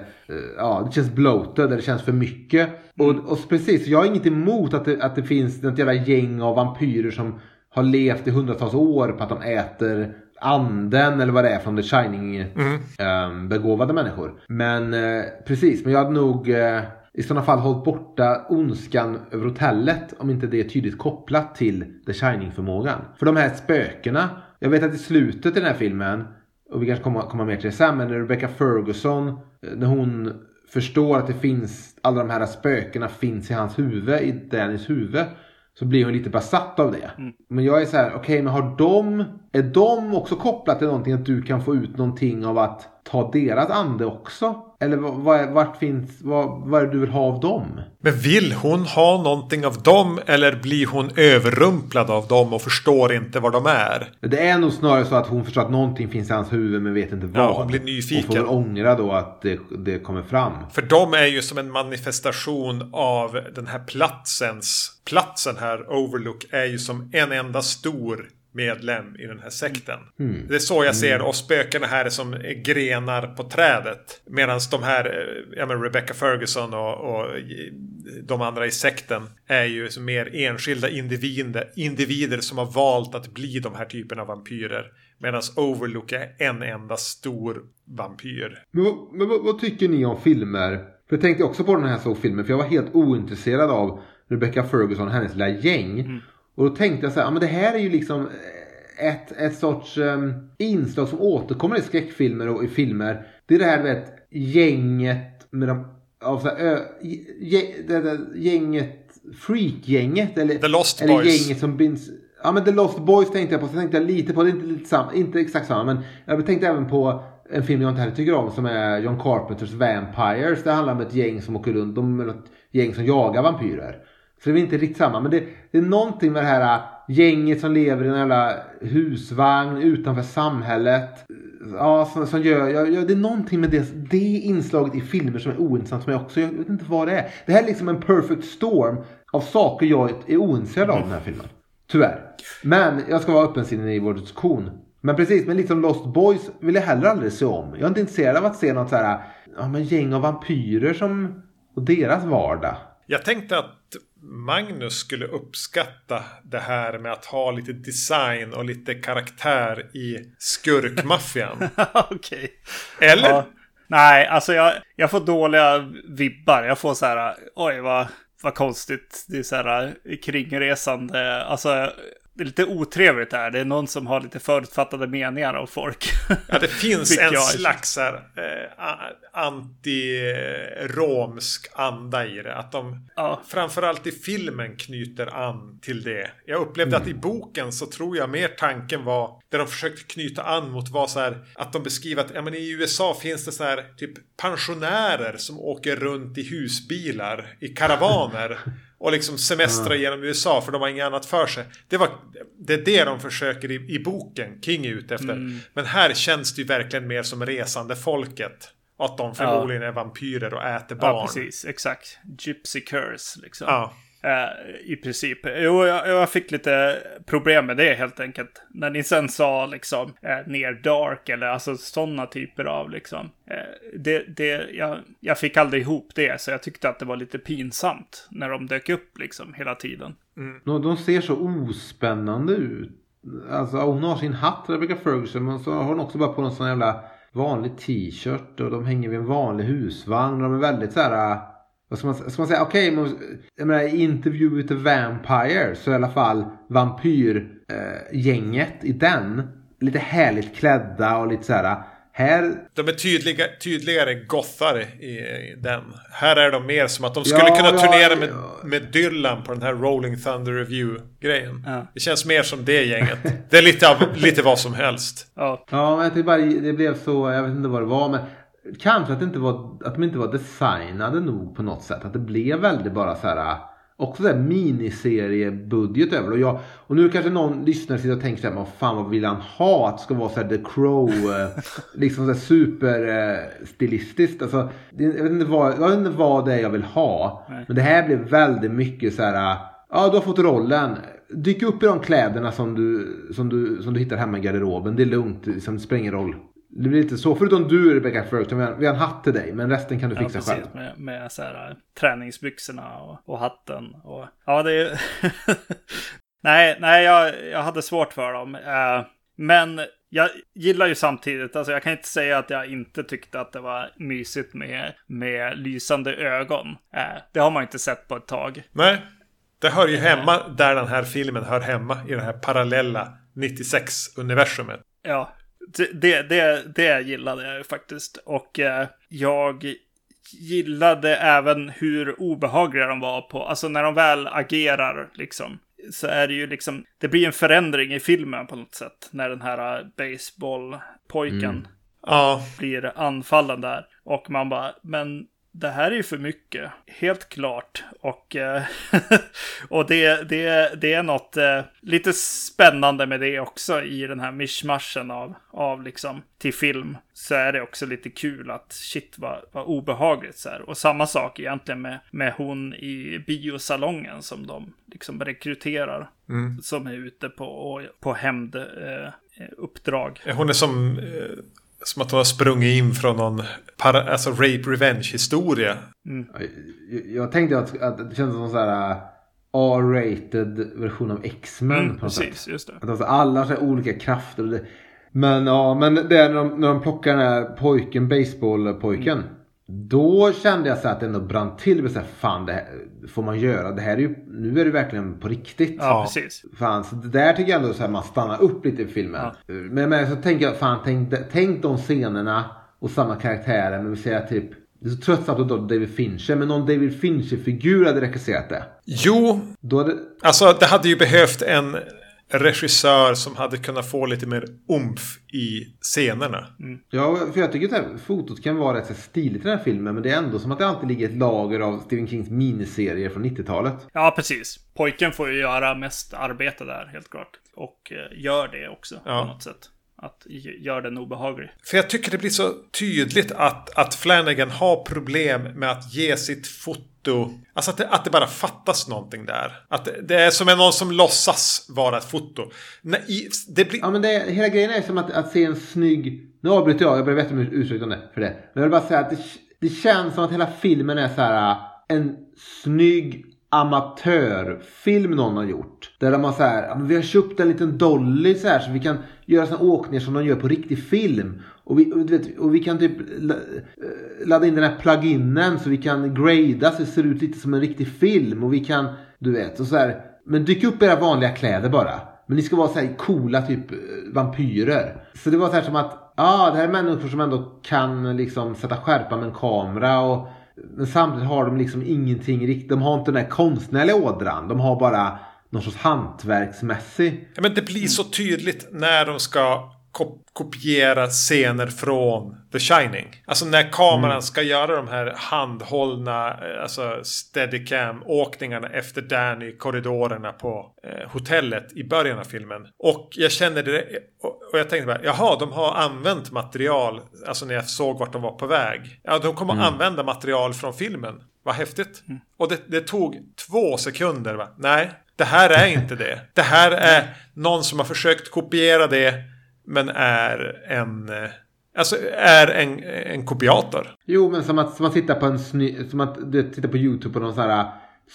ja, det känns bloated, det känns för mycket. Mm. Och, och precis, jag har inget emot att det, att det finns ett jävla gäng av vampyrer som har levt i hundratals år på att de äter anden eller vad det är från The Shining mm. um, begåvade människor. Men uh, precis, men jag hade nog uh, i sådana fall hållit borta ondskan över hotellet om inte det är tydligt kopplat till The Shining-förmågan. För de här spökena, jag vet att i slutet i den här filmen och vi kanske kommer komma mer till det sen, men när Rebecca Ferguson, eh, när hon förstår att det finns, alla de här spökena finns i hans huvud, i Dannys huvud. så blir hon lite besatt av det. Mm. Men jag är så här, okej okay, men har de, är de också kopplat till någonting att du kan få ut någonting av att ta deras ande också? Eller vad, vart finns, vad, vad är det du vill ha av dem? Men vill hon ha någonting av dem eller blir hon överrumplad av dem och förstår inte vad de är? Det är nog snarare så att hon förstår att någonting finns i hans huvud men vet inte vad. Ja, hon blir nyfiken. Och får väl ångra då att det, det kommer fram. För de är ju som en manifestation av den här platsens... Platsen här, Overlook, är ju som en enda stor medlem i den här sekten. Mm. Det är så jag ser det. Och spökena här är som grenar på trädet. Medan de här, eh, ja men Rebecca Ferguson och, och de andra i sekten är ju som mer enskilda individer, individer som har valt att bli de här typen av vampyrer. Medan Overlook är en enda stor vampyr. Men, men vad, vad, tycker ni om filmer? För jag tänkte också på den här såg filmen. För jag var helt ointresserad av Rebecca Ferguson och hennes lilla gäng. Mm. Och då tänkte jag så här, ja men det här är ju liksom ett, ett sorts um, inslag som återkommer i skräckfilmer och i filmer. Det är det här vet, gänget med de, av så här, ö, det, det, gänget, freak-gänget. Eller, The Lost eller Boys. gänget som binds, ja men The Lost Boys tänkte jag på, så tänkte jag lite på, det är inte, lite samma, inte exakt samma, men jag tänkte även på en film jag inte heller tycker om som är John Carpenters Vampires. Det handlar om ett gäng som åker runt, de är ett gäng som jagar vampyrer. Så det är inte riktigt samma. Men det, det, är någonting med det här äh, gänget som lever i en jävla husvagn utanför samhället. Ja, som, som gör, ja, ja, det är någonting med det, det inslaget i filmer som är ointressant som jag också, jag vet inte vad det är. Det här är liksom en perfect storm av saker jag är ointresserad av i den här filmen. Tyvärr. Men jag ska vara öppensinnig i vår diskussion. Men precis, men liksom Lost Boys vill jag heller aldrig se om. Jag är inte intresserad av att se något så här, äh, ja men gäng av vampyrer som, och deras vardag. Jag tänkte att Magnus skulle uppskatta det här med att ha lite design och lite karaktär i skurkmaffian. Okej. Okay. Eller? Ja. Nej, alltså jag, jag får dåliga vibbar. Jag får så här, oj vad, vad konstigt. Det är så här kringresande. Alltså det är lite otrevligt där. Det är någon som har lite förutfattade meningar av folk. Ja, det finns en slags här, eh, anti-romsk anda i det. Att de ja. framförallt i filmen knyter an till det. Jag upplevde mm. att i boken så tror jag mer tanken var där de försökte knyta an mot var så här att de beskriver att ja, men i USA finns det så här typ pensionärer som åker runt i husbilar i karavaner. Och liksom semestra mm. genom USA för de har inget annat för sig. Det, var, det är det de försöker i, i boken King är ute efter. Mm. Men här känns det ju verkligen mer som resande folket. Att de förmodligen ja. är vampyrer och äter barn. Ja, precis. Exakt. Gypsy curse liksom. Ja. Uh, I princip. Jo, jag, jag, fick lite problem med det helt enkelt. När ni sen sa liksom uh, ner dark eller alltså sådana typer av liksom. Uh, det, det, jag, jag fick aldrig ihop det så jag tyckte att det var lite pinsamt när de dök upp liksom hela tiden. Mm. De, de ser så ospännande ut. Alltså hon har sin hatt, Rebecca Ferguson, men så har hon också bara på någon sån jävla vanlig t-shirt och de hänger vid en vanlig husvagn. Och de är väldigt så här vad ska man, ska man säga? Okej, okay, jag menar Interview with the Vampire så är i alla fall vampyrgänget eh, i den lite härligt klädda och lite så här. Här... De är tydliga, tydligare gothare i, i den. Här är de mer som att de skulle ja, kunna turnera med, ja. med Dylan på den här Rolling Thunder Review-grejen. Ja. Det känns mer som det gänget. Det är lite, av, lite vad som helst. Ja, ja men det, bara, det blev så, jag vet inte vad det var. Men Kanske att, det inte var, att de inte var designade nog på något sätt. Att det blev väldigt bara så här. Också där miniseriebudget över och, jag, och nu kanske någon lyssnare sitter och tänker så här, vad fan vad vill han ha? Att det ska vara så här The Crow, eh, liksom så här super eh, stilistiskt. Alltså, jag, vet inte vad, jag vet inte vad det är jag vill ha. Nej. Men det här blev väldigt mycket så här, ja du har fått rollen. Dyk upp i de kläderna som du, som du, som du hittar hemma i garderoben. Det är lugnt, liksom, det spelar ingen roll. Det blir lite så. Förutom du Rebecca Ferguson. Vi har, vi har en hatt till dig. Men resten kan du fixa ja, själv. Med, med så här, träningsbyxorna och, och hatten. Och, ja, det är... nej, nej jag, jag hade svårt för dem. Uh, men jag gillar ju samtidigt, alltså jag kan inte säga att jag inte tyckte att det var mysigt med, med lysande ögon. Uh, det har man inte sett på ett tag. Nej, det hör ju hemma där den här filmen hör hemma. I det här parallella 96-universumet. Ja, det, det, det gillade jag ju faktiskt. Och eh, jag gillade även hur obehagliga de var på, alltså när de väl agerar liksom. Så är det ju liksom, det blir en förändring i filmen på något sätt. När den här baseballpojken Mm. Blir anfallen där. Och man bara, men det här är ju för mycket. Helt klart. Och, eh, och det, det, det är något eh, lite spännande med det också i den här mischmaschen av, av liksom till film. Så är det också lite kul att shit vad, vad obehagligt så här. Och samma sak egentligen med, med hon i biosalongen som de liksom rekryterar. Som är ute på, på hämnd eh, uppdrag. hon är som... Som att hon har sprungit in från någon para, alltså rape revenge historia. Jag, jag tänkte att, att det kändes som en sån här äh, R-rated version av X-Men. Mm, på något sätt. precis, just det. Att alltså alla har så olika krafter. och Det. Men ja, men det är när de, när de plockar den här pojken, baseballpojken. Då kände jag så att det ändå brann till. Så här, fan, det här, får man göra? Det här är ju, nu är det verkligen på riktigt. Ja, precis. Fan, så där tycker jag ändå så här, man stannar upp lite i filmen. Men, men så tänker jag, fan tänk, tänk de scenerna och samma karaktärer. Men vi säger typ, det är så tröttsamt att David Fincher. Men någon David Fincher-figur hade regisserat det. Jo, Då hade, alltså det hade ju behövt en regissör som hade kunnat få lite mer umf i scenerna. ja, för jag tycker att fotot kan vara rätt så stiligt i den här filmen. Men det är ändå som att det alltid ligger ett lager av Stephen Kings miniserier från 90-talet. Ja, precis. Pojken får ju göra mest arbete där, helt klart. Och eh, gör det också Ja. på något sätt. Att g- gör den obehaglig. För jag tycker det blir så tydligt att, att Flanagan har problem med att ge sitt foto... Alltså att det, att det bara fattas någonting där. Att det, det är som är någon som låtsas vara ett foto. Nej, det blir... Ja men det, hela grejen är som att, att se en snygg... Nu avbryter jag, jag ber om ursäkt för det. Men jag vill bara säga att det, det känns som att hela filmen är så här äh, en snygg amatörfilm någon har gjort. Där de har så här, äh, vi har köpt en liten dolly så här så vi kan göra såna åkningar som de gör på riktig film. Och vi, och, du vet, och vi kan typ eh, ladda in den här pluginen så vi kan grada så det ser ut lite som en riktig film. Och vi kan, du vet, och så här. Men dyk upp era vanliga kläder bara. Men ni ska vara så här coola typ eh, vampyrer. Så det var så här som att, ja ah, det här är människor som ändå kan liksom sätta skärpa med en kamera. Och, men samtidigt har de liksom ingenting riktigt. De har inte den här konstnärliga ådran. De har bara någon sorts hantverksmässig. Ja, men det blir så tydligt när de ska kop- kopiera scener från The Shining. Alltså när kameran ska göra de här handhållna, eh, alltså steadicam-åkningarna efter Dan i korridorerna på eh, hotellet i början av filmen. Och jag kände det, och, och jag tänkte bara, jaha, de har använt material, alltså när jag såg vart de var på väg. Ja, de kommer att använda material från filmen. Vad häftigt. Och det, det tog två sekunder, va? Nej, det här är inte det. Det här är någon som har försökt kopiera det men är en... eh, Alltså är en, en kopiator. Jo men som att, som att titta på en sny, som att du vet, titta på YouTube på någon sån här äh,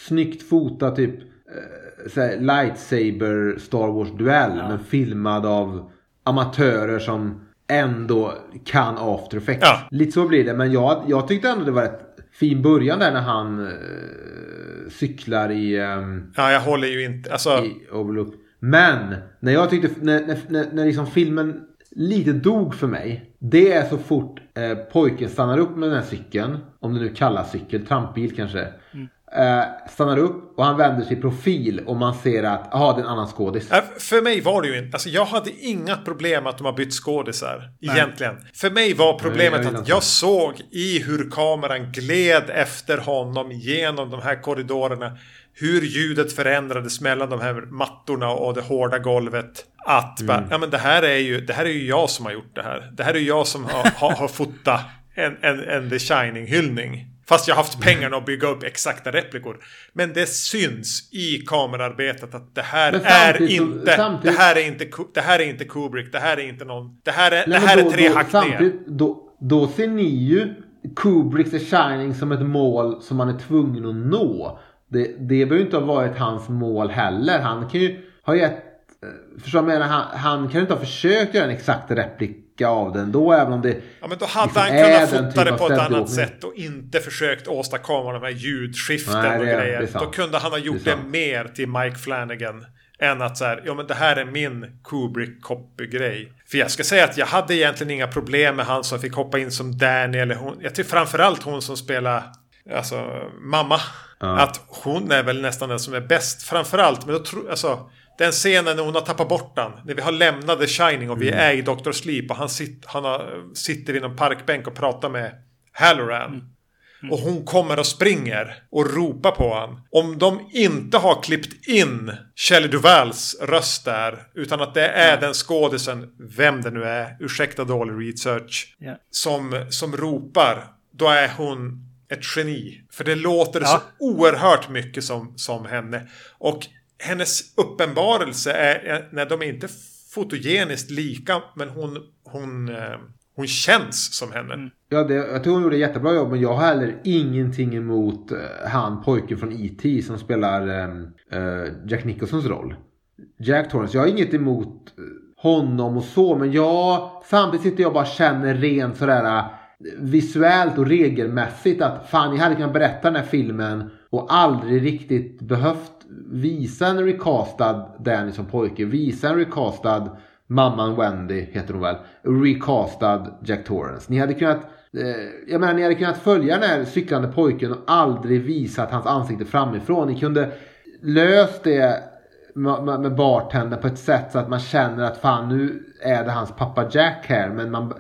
snyggt fotad typ eh, här, lightsaber Star Wars duell. Men filmad av amatörer som ändå kan after effects. Ja. Lite så blir det. Men jag, jag tyckte ändå det var ett fin början där när han eh, cyklar i, ehm, Ja, jag håller ju inte... Alltså... i Overlook. Men när jag tyckte, när, när, när, när liksom filmen lite dog för mig. Det är så fort eh, pojken stannar upp med den här cykeln. Om det nu kallas cykel, trampbil kanske. Mm stannar upp och han vänder sig i profil och man ser att, jaha det är en annan skådis. För mig var det ju inte... Alltså jag hade inga problem att de har bytt skådisar. Egentligen. För mig var problemet Nej, jag att jag såg i hur kameran gled efter honom genom de här korridorerna. Hur ljudet förändrades mellan de här mattorna och det hårda golvet. Att bara, Mm. ja men det här är ju, det här är ju jag som har gjort det här. Det här är ju jag som har, har, har fotat en, en, en The Shining-hyllning. Fast jag har haft pengarna att bygga upp exakta replikor. Men det syns i kamerarbetet att det här är inte... Det här är inte, det här är inte Kubrick. Det här är inte någon... Det här är, Nej, det här då- är tre då- hack samtidigt, då, då ser ni ju Kubricks The Shining som ett mål som man är tvungen att nå. Det, det behöver ju inte ha varit hans mål heller. Han kan ju ha gett... eh, Förstår du vad jag menar? Han, han kan ju inte ha försökt göra en exakt replika av den då även om det... Ja, men då hade liksom han kunnat fota det på ett annat sätt och inte försökt åstadkomma de här ljudskiften Nej, och det grejer. det. Då kunde han ha gjort Det det, mer till Mike Flanagan. Än att så här, ja men det här är min Kubrick-copy-grej. För jag ska säga att jag hade egentligen inga problem med han som fick hoppa in som Danny eller hon. Jag tycker framförallt hon som spelar, alltså mamma. Ja. Att hon är väl nästan den som är bäst. Framförallt, men då tror alltså. Den scenen när hon har tappat bort den. När vi har lämnat The Shining och vi är i Dr. Sleep och han, sit, han har, sitter vid någon parkbänk och pratar med Halloran. Mm. Mm. Och hon kommer och springer och ropar på honom. Om de inte har klippt in Shelley Duvals röst där. Utan att det är mm. den skådisen, vem det nu är, ursäkta dålig research. Yeah. Som, som ropar. Då är hon ett geni. För det låter ja. så oerhört mycket som, som henne. Och hennes uppenbarelse är, när de är inte fotogeniskt lika, men hon, hon, eh, hon känns som henne. Mm. Ja, det, jag tror hon gjorde ett jättebra jobb, men jag har heller ingenting emot uh, han pojken från E.T. som spelar uh, Jack Nicholsons roll. Jack Torrance. Jag har inget emot honom och så, men jag samtidigt sitter jag bara känner rent sådär visuellt och regelmässigt att fan, jag hade kunnat berätta den här filmen och aldrig riktigt behövt visa en recastad Danny som pojke, visa en recastad mamman Wendy, heter hon väl, recastad Jack Torrance. Ni hade kunnat eh, jag menar, ni hade kunnat följa den här cyklande pojken och aldrig visat hans ansikte framifrån. Ni kunde löst det med, med bartender på ett sätt så att man känner att fan nu är det hans pappa Jack här. Men man,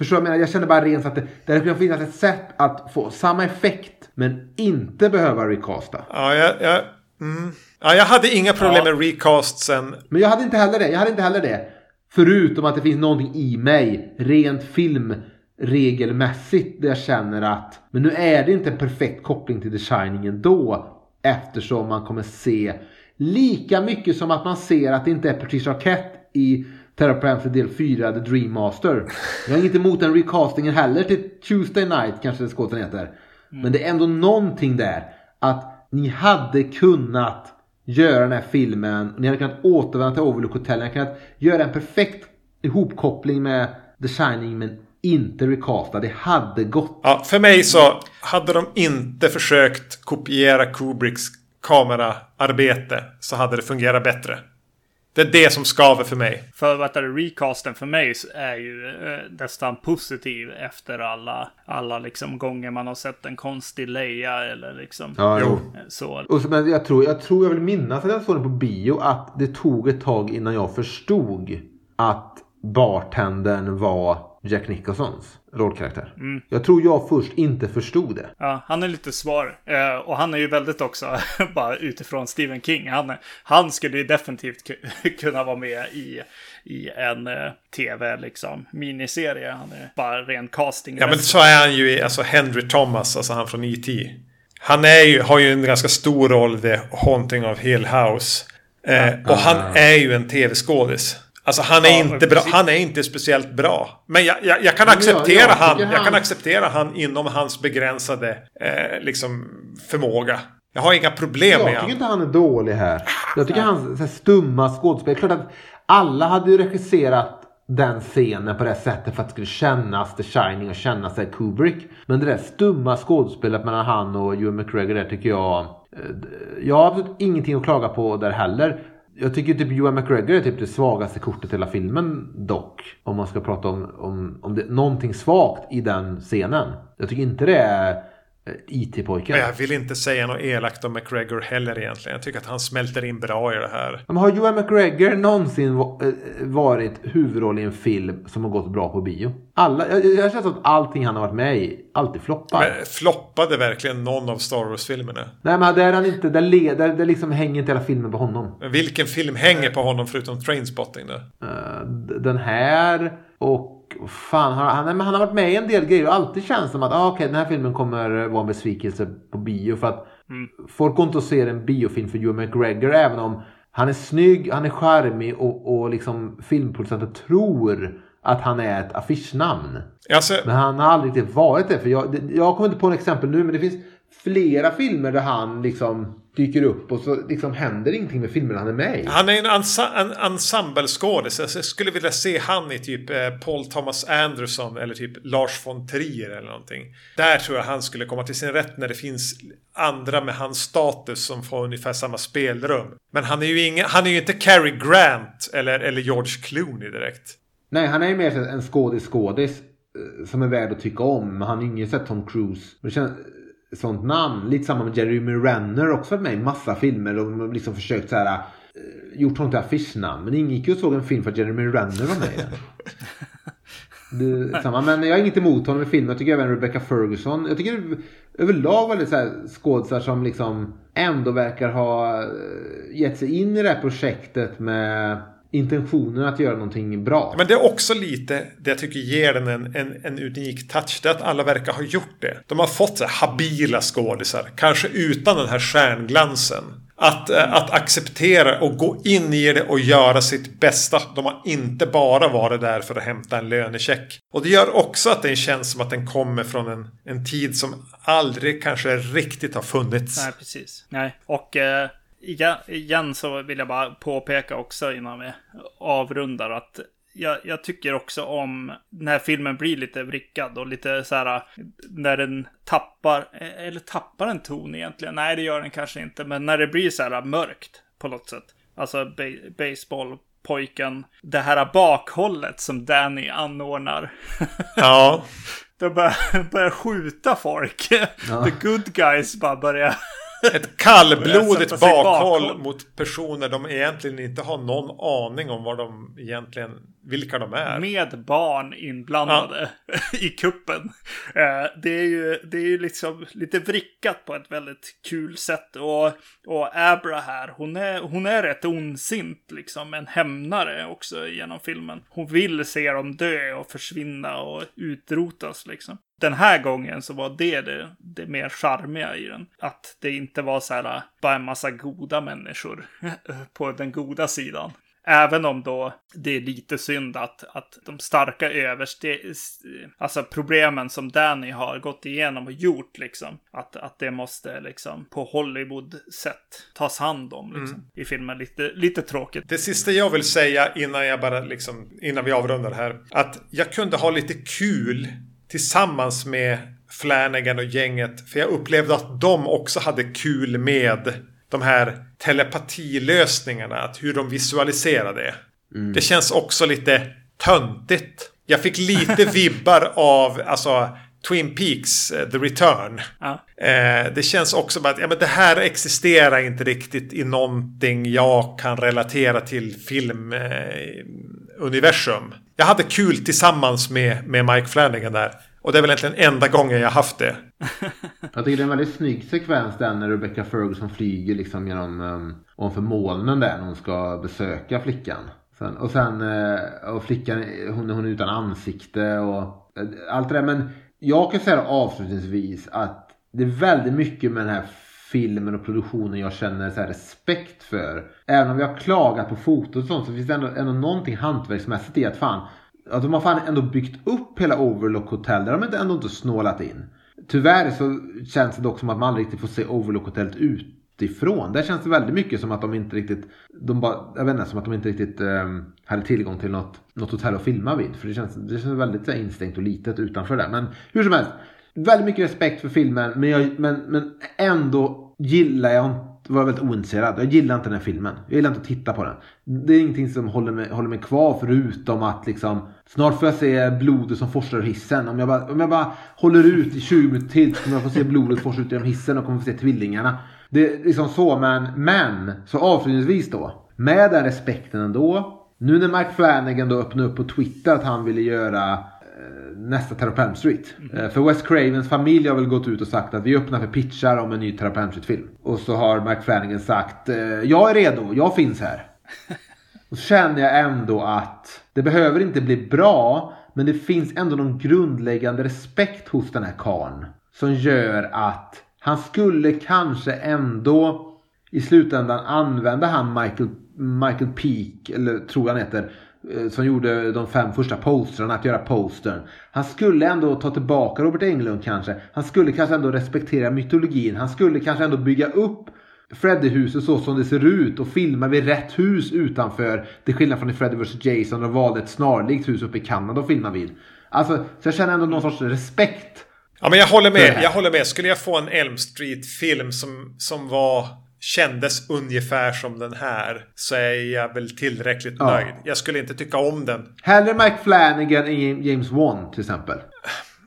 Förstår du vad jag menar? Jag känner bara rent att det, det hade kunnat finnas ett sätt att få samma effekt men inte behöva recasta. Ja, jag, jag, mm. ja, jag hade inga problem ja. med recastsen. Men jag hade inte heller det. Jag hade inte heller det. Förutom att det finns någonting i mig rent filmregelmässigt där jag känner att men nu är det inte en perfekt koppling till The Shining ändå. Eftersom man kommer se lika mycket som att man ser att det inte är Patricia Arquette i Terror del 4, The Dream Master. Jag har inget emot den recastingen heller till Tuesday Night, kanske skåten heter. Mm. Men det är ändå någonting där. Att ni hade kunnat göra den här filmen. Ni hade kunnat återvända till Overlook Hotel. Ni hade kunnat göra en perfekt ihopkoppling med The Shining men inte recasta. Det hade gått. Ja, för mig så hade de inte försökt kopiera Kubricks kameraarbete så hade det fungerat bättre. Det är det som skaver för mig. För vad är recasten för mig är ju eh, nästan positiv efter alla, alla liksom gånger man har sett en konstig Leia eller liksom. Ja, jo. Så. Och, men jag tror, jag tror jag vill minnas att jag såg den på bio att det tog ett tag innan jag förstod att bartendern var Jack Nicholsons rollkaraktär. Mm. Jag tror jag först inte förstod det. Ja, han är lite svår. Eh, och han är ju väldigt också, bara utifrån Stephen King. Han, han skulle ju definitivt kunna vara med i, i en eh, tv, liksom, miniserie. Han är bara ren casting. Ja, men så är han ju i, alltså Henry Thomas, alltså han från E.T. Han är ju, har ju en ganska stor roll i The Haunting of Hill House. Eh, och han är ju en tv-skådis. Alltså han är, ja, inte bra, han är inte speciellt bra. Men jag, jag, jag kan acceptera jag, han, han, jag kan acceptera han inom hans begränsade eh, liksom, förmåga. Jag har inga problem med honom. Jag tycker inte han är dålig här. Jag tycker han är stumma skådespel. Klart att alla hade ju regisserat den scenen på det sättet för att det skulle kännas The Shining och kännas sig Kubrick. Men det där stumma skådespelet mellan han och Ewan McGregor där tycker jag... Eh, jag har absolut ingenting att klaga på där heller. Jag tycker typ Johan McGregor är typ det svagaste kortet i hela filmen dock. Om man ska prata om, om, om det, någonting svagt i den scenen. Jag tycker inte det är IT-pojken. Jag vill inte säga något elakt om McGregor heller egentligen. Jag tycker att han smälter in bra i det här. Men har Johan McGregor någonsin eh, varit huvudroll i en film som har gått bra på bio? Alla, jag, jag känner att allting han har varit med i alltid floppar. Men floppade verkligen någon av Star Wars-filmerna? Nej, men där han inte, där, le, där, där liksom hänger inte hela filmen på honom. Men vilken film hänger på honom förutom Trainspotting då? Uh, den här och fan, han, han, han har varit med i en del grejer och alltid känns som att ah, okay, den här filmen kommer vara en besvikelse på bio. För att mm. folk går inte och ser en biofilm för Hugh McGregor även om han är snygg, han är charmig och, och liksom filmproducenter tror att han är ett affischnamn. Alltså... Men han har aldrig riktigt varit det. För jag, jag kommer inte på en exempel nu men det finns flera filmer där han liksom dyker upp och så liksom händer ingenting med filmerna han är med i. Han är en, ensa en ensembleskådis. Alltså, jag skulle vilja se han i typ eh, Paul Thomas Anderson eller typ Lars von Trier eller någonting. Där tror jag han skulle komma till sin rätt när det finns andra med hans status som får ungefär samma spelrum. Men han är ju, ingen, han är ju inte Cary Grant eller, eller George Clooney direkt. Nej, han är ju mer en skådis-skådis eh, som är värd att tycka om. Men han är ingen sett Tom Cruise. Det känns, sånt namn. Lite samma med Jeremy Renner också med i massa filmer. De har liksom försökt så här. Eh, gjort honom till affischnamn. Men ingen gick ju och såg en film för att Jeremy Renner var med i den. Det, samma. Men jag har inget emot honom i filmen. Jag tycker även Rebecca Ferguson. Jag tycker överlag väldigt så här skådisar som liksom ändå verkar ha eh, gett sig in i det här projektet med intentionen att göra någonting bra. Men det är också lite det jag tycker ger den en, en, en unik touch. Det är att alla verkar ha gjort det. De har fått så här habila skådisar. Kanske utan den här stjärnglansen. Att, äh, att acceptera och gå in i det och göra sitt bästa. De har inte bara varit där för att hämta en lönecheck. Och det gör också att den känns som att den kommer från en, en tid som aldrig kanske riktigt har funnits. Nej, precis. Nej, och eh, igen så vill jag bara påpeka också innan vi avrundar att jag, jag, tycker också om när filmen blir lite vrickad och lite så här när den tappar, eller tappar en ton egentligen. Nej, det gör den kanske inte, men när det blir så här mörkt på något sätt. Alltså baseballpojken, det här bakhållet som Danny anordnar. Ja. De börjar, börjar skjuta folk. Ja. The good guys bara börjar ett kallblodigt bakhåll mot personer de egentligen inte har någon aning om vad de egentligen, vilka de är. Med barn inblandade ja. i kuppen. Eh, det är ju, det är ju liksom lite vrickat på ett väldigt kul sätt. Och, och Abra här, hon är, hon är rätt ondsint liksom. En hämnare också genom filmen. Hon vill se dem dö och försvinna och utrotas liksom den här gången så var det det, det mer charmiga i den. Att det inte var så här bara en massa goda människor på den goda sidan. Även om då det är lite synd att, att de starka överste... Alltså problemen som Danny har gått igenom och gjort liksom. Att, att det måste liksom på Hollywood-sätt tas hand om liksom, mm. i filmen. Lite, lite tråkigt. Det sista jag vill säga innan jag bara liksom, innan vi avrundar här. Att jag kunde ha lite kul tillsammans med Flanagan och gänget. För jag upplevde att de också hade kul med de här telepatilösningarna. Att hur de visualiserade det. Mm. Det känns också lite töntigt. Jag fick lite vibbar av alltså, Twin Peaks uh, The Return. Ja. Eh, det känns också som att ja, men det här existerar inte riktigt i någonting jag kan relatera till filmuniversum. Eh, jag hade kul tillsammans med, med Mike Flanagan där. Och det är väl egentligen enda gången jag haft det. jag tycker det är en väldigt snygg sekvens där när Rebecca Ferguson flyger liksom genom um, ovanför molnen där när hon ska besöka flickan. Sen, och sen uh, och flickan hon, hon är utan ansikte och uh, allt det där. Men jag kan säga avslutningsvis att det är väldigt mycket med den här filmen och produktionen jag känner så respekt för. Även om vi har klagat på fotot och sånt så finns det ändå, ändå någonting hantverksmässigt i att fan att de har fan ändå byggt upp hela Overlook Hotel. Där de har ändå inte snålat in. Tyvärr så känns det dock som att man aldrig riktigt får se Overlook Hotel utifrån. Där känns det väldigt mycket som att de inte riktigt, de bara, jag vet inte, som att de inte riktigt um, hade tillgång till något, något hotell att filma vid. För det känns, det känns väldigt så instängt och litet utanför där. Men hur som helst. Väldigt mycket respekt för filmen men, jag, men, men ändå gillar jag inte... var väldigt ointresserad. Jag gillar inte den här filmen. Jag gillar inte att titta på den. Det är ingenting som håller mig, håller mig kvar förutom att liksom Snart får jag se blodet som forsar ur hissen. Om jag, bara, om jag bara håller ut i 20 minuter till så kommer jag få se blodet forsa ut genom hissen och kommer få se tvillingarna. Det är liksom så men, men så avslutningsvis då. Med den respekten ändå. Nu när Mike Flanagan då öppnade upp på Twitter att han ville göra nästa Terror Street. Mm. För Wes Cravens familj har väl gått ut och sagt att vi öppnar för pitchar om en ny Terror Street-film. Och så har Mike Flanagan sagt eh, jag är redo, jag finns här. och så känner jag ändå att det behöver inte bli bra men det finns ändå någon grundläggande respekt hos den här karln. Som gör att han skulle kanske ändå i slutändan använda han Michael, Michael Peak, eller tror jag han heter, eh, som gjorde de fem första posterna att göra postern. Han skulle ändå ta tillbaka Robert Englund kanske. Han skulle kanske ändå respektera mytologin. Han skulle kanske ändå bygga upp Freddy-huset så som det ser ut och filmar vid rätt hus utanför. Till skillnad från i Freddy vs Jason och valde ett snarlikt hus uppe i Kanada att filma vid. Alltså, så jag känner ändå någon sorts respekt. Ja, men jag håller med. Jag håller med. Skulle jag få en Elm Street-film som, som var kändes ungefär som den här så är jag väl tillräckligt ja. nöjd. Jag skulle inte tycka om den. Hellre Mike Flanagan än James Wan till exempel.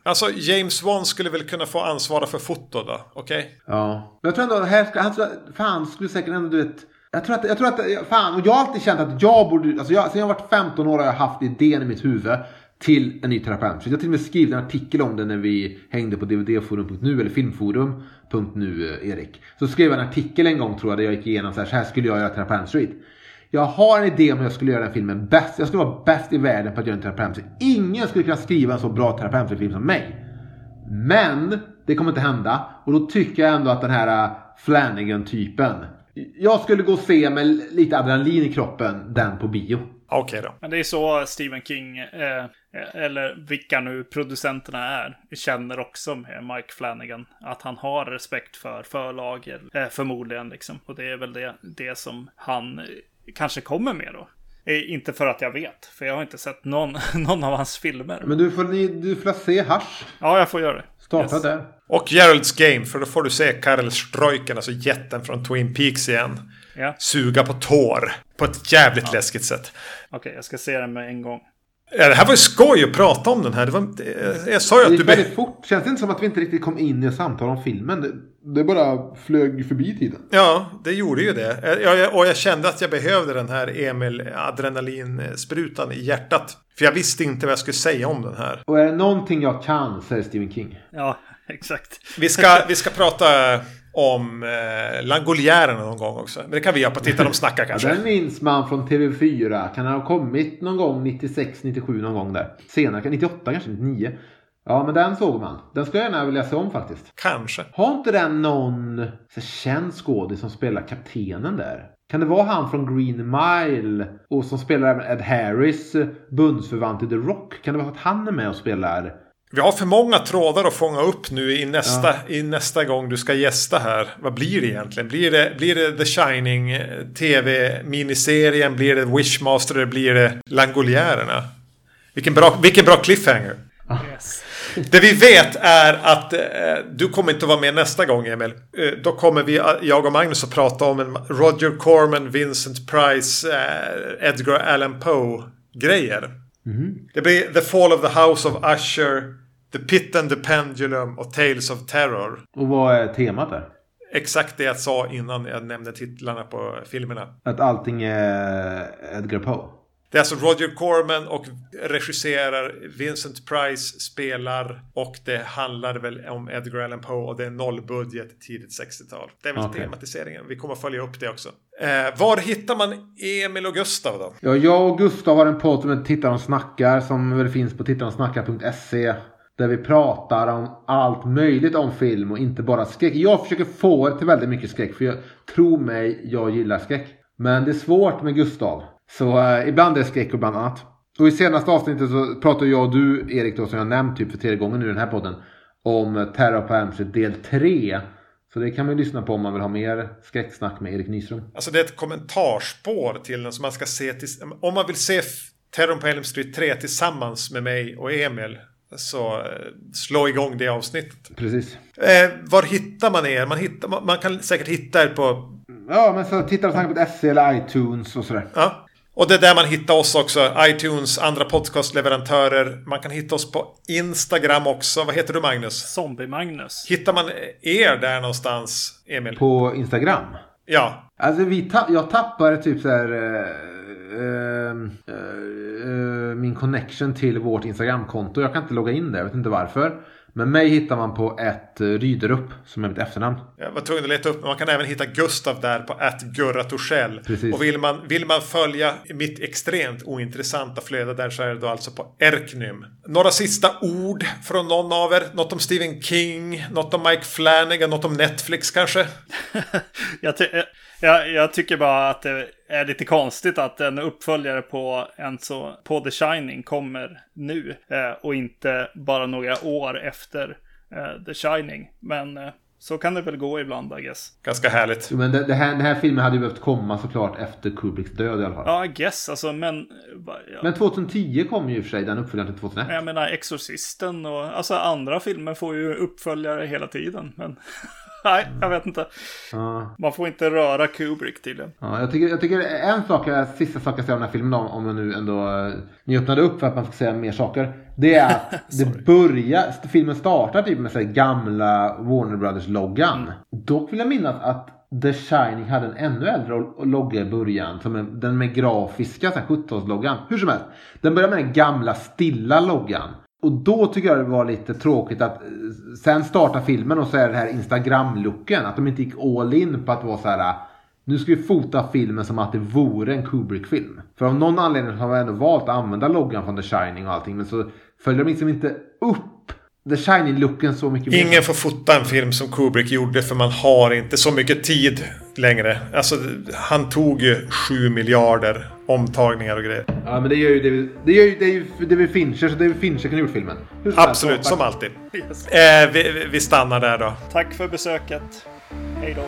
Alltså James Wan skulle väl kunna få ansvara för foto då? Okej? Okay? Ja. Men jag tror ändå här ska, han, fan skulle säkert ändå du vet. Jag tror att, jag tror att, fan, och jag har alltid känt att jag borde, alltså jag, sen jag varit 15 år har jag haft idén i mitt huvud till en ny terapeut. Jag har till och med skrivit en artikel om det när vi hängde på dvdforum.nu eller filmforum.nu eh, Erik. Så skrev jag en artikel en gång tror jag där jag gick igenom så här, så här skulle jag göra Terapeut Street. Jag har en idé om hur jag skulle göra den filmen bäst. Jag skulle vara bäst i världen på att göra en terapeut. Ingen skulle kunna skriva en så bra terapeutfilm som mig. Men det kommer inte hända. Och då tycker jag ändå att den här äh, Flanagan-typen. Jag skulle gå och se med lite adrenalin i kroppen den på bio. Okej okay då. Men det är så Stephen King, eh, eller vilka nu producenterna är, känner också med Mike Flanagan. Att han har respekt för förlag, eh, förmodligen liksom. Och det är väl det, det som han kanske kommer med då. Eh, inte för att jag vet, för jag har inte sett någon, någon av hans filmer. Men du får, du får se Hasch. Ja, jag får göra det. Starta yes. där. Och Geralds Game, för då får du se Karel Streuken, alltså jätten från Twin Peaks igen. Ja. Suga på tår. På ett jävligt ja. läskigt sätt. Okej, okay, jag ska se den med en gång. Ja, det här var ju skoj att prata om den här. Det var, jag sa ju att du... Det gick väldigt fort. Känns det inte som att vi inte riktigt kom in i samtal om filmen? Det, det bara flög förbi tiden. Ja, det gjorde ju det. Jag, och jag kände att jag behövde den här Emil adrenalinsprutan i hjärtat. För jag visste inte vad jag skulle säga om den här. Och är det någonting jag kan säger Stephen King. Ja, exakt. Vi ska, vi ska prata om eh, Langoliärerna någon gång också. Men det kan vi göra på Titta de snackar kanske. Den minns man från TV4. Kan ha kommit någon gång 96, 97 någon gång där. Senare, 98 kanske, 99. Ja, men den såg man. Den ska jag gärna vilja se om faktiskt. Kanske. Har inte den någon så känd skådis som spelar kaptenen där? Kan det vara han från Green Mile och som spelar även Ed Harris bundsförvant i The Rock? Kan det vara att han är med och spelar vi har för många trådar att fånga upp nu i nästa, ja. i nästa gång du ska gästa här. Vad blir det egentligen? Blir det, blir det The Shining eh, TV-miniserien? Blir det Wishmaster? Blir det Langoliärerna? Vilken bra, vilken bra cliffhanger. Yes. Det vi vet är att eh, du kommer inte vara med nästa gång Emil. Eh, då kommer vi, jag och Magnus att prata om en Roger Corman, Vincent Price, eh, Edgar Allan Poe grejer. Mm. Det blir The Fall of the House of Usher, The Pit and the Pendulum och Tales of Terror. Och vad är temat där? Exakt det jag sa innan jag nämnde titlarna på filmerna. Att allting är Edgar Poe? Det är alltså Roger Corman och regisserar. Vincent Price spelar. Och det handlar väl om Edgar Allan Poe och det är nollbudget tidigt 60-tal. Det är väl okay. tematiseringen. Vi kommer följa upp det också. Eh, var hittar man Emil och Gustav då? Ja, jag och Gustav har en podd som heter Tittar och snackar som väl finns på tittaronsnackar.se. Där vi pratar om allt möjligt om film och inte bara skräck. Jag försöker få det till väldigt mycket skräck för jag tror mig, jag gillar skräck. Men det är svårt med Gustav. Så eh, ibland är det skräck och ibland annat. Och i senaste avsnittet så pratar jag och du Erik då som jag nämnt typ för tredje gången nu i den här podden. Om Terror på Elm del 3. Så det kan man ju lyssna på om man vill ha mer skräcksnack med Erik Nyström. Alltså det är ett kommentarspår till den som man ska se till, Om man vill se Terror på Elm Street 3 tillsammans med mig och Emil så eh, slå igång det avsnittet. Precis. Eh, var hittar man er? Man, hittar, man, man, kan säkert hitta er på... Ja, men så titta på SE eller iTunes och sådär. Ja. Och det är där man hittar oss också. iTunes, andra podcastleverantörer. Man kan hitta oss på Instagram också. Vad heter du Magnus? Zombie-Magnus. Hittar man er där någonstans, Emil? På Instagram? Ja. Alltså vi ta jag tappade typ så här... Eh uh, uh, min connection till vårt Instagramkonto. Jag kan inte logga in där, jag vet inte varför. Men mig hittar man på ett eh, Ryderup som är mitt efternamn. Jag var tvungen att leta upp, men man kan även hitta Gustav där på att Gurra Torssell. Och vill man, vill man följa mitt extremt ointressanta flöde där så är det då alltså på Erknym. Några sista ord från någon av er? Något om Stephen King, något om Mike Flanagan, något om Netflix kanske? jag, jag, jag, tycker bara att det är lite konstigt att en uppföljare på, en så, på The Shining kommer nu eh, och inte bara några år efter eh, The Shining. Men eh, så kan det väl gå ibland, I guess. Ganska härligt. Men det, det här, den här filmen hade ju behövt komma såklart efter Kubricks död i alla fall. Ja, I guess, alltså, men... Ja. Men 2010 kom ju i och för sig den uppföljaren till 2001. Jag menar, Exorcisten och... Alltså andra filmer får ju uppföljare hela tiden, men... Nej, jag vet inte. Ja. Man får inte röra Kubrick tydligen. Ja, jag, tycker, jag tycker en sak, sista sak jag säger om den här filmen om, om jag nu ändå eh, ni öppnade upp för att man ska säga mer saker. Det är att det börjar, filmen startar typ med så gamla Warner Brothers-loggan. Mm. Dock vill jag minnas att The Shining hade en ännu äldre logga i början. Som en, den med grafiska så här 17-loggan. Hur som helst. Den börjar med den gamla stilla loggan. Och då tycker jag det var lite tråkigt att eh, sen starta filmen och så är det här Instagram-looken. Att de inte gick all in på att vara så här. Eh, nu ska vi fota filmen som att det vore en Kubrick-film. För av någon anledning har vi ändå valt att använda loggan från The Shining och allting. Men så följer de liksom inte upp The Shining-looken så mycket. Ingen får fota en film som Kubrick gjorde för man har inte så mycket tid längre. Alltså, han tog ju 7 miljarder omtagningar och grejer. Ja, men det gör ju David, det gör ju David, David Fincher, så David Fincher kan gjort filmen. Helst, Absolut, som alltid. Yes. Eh, vi, vi stannar där då. Tack för besöket. Hej då.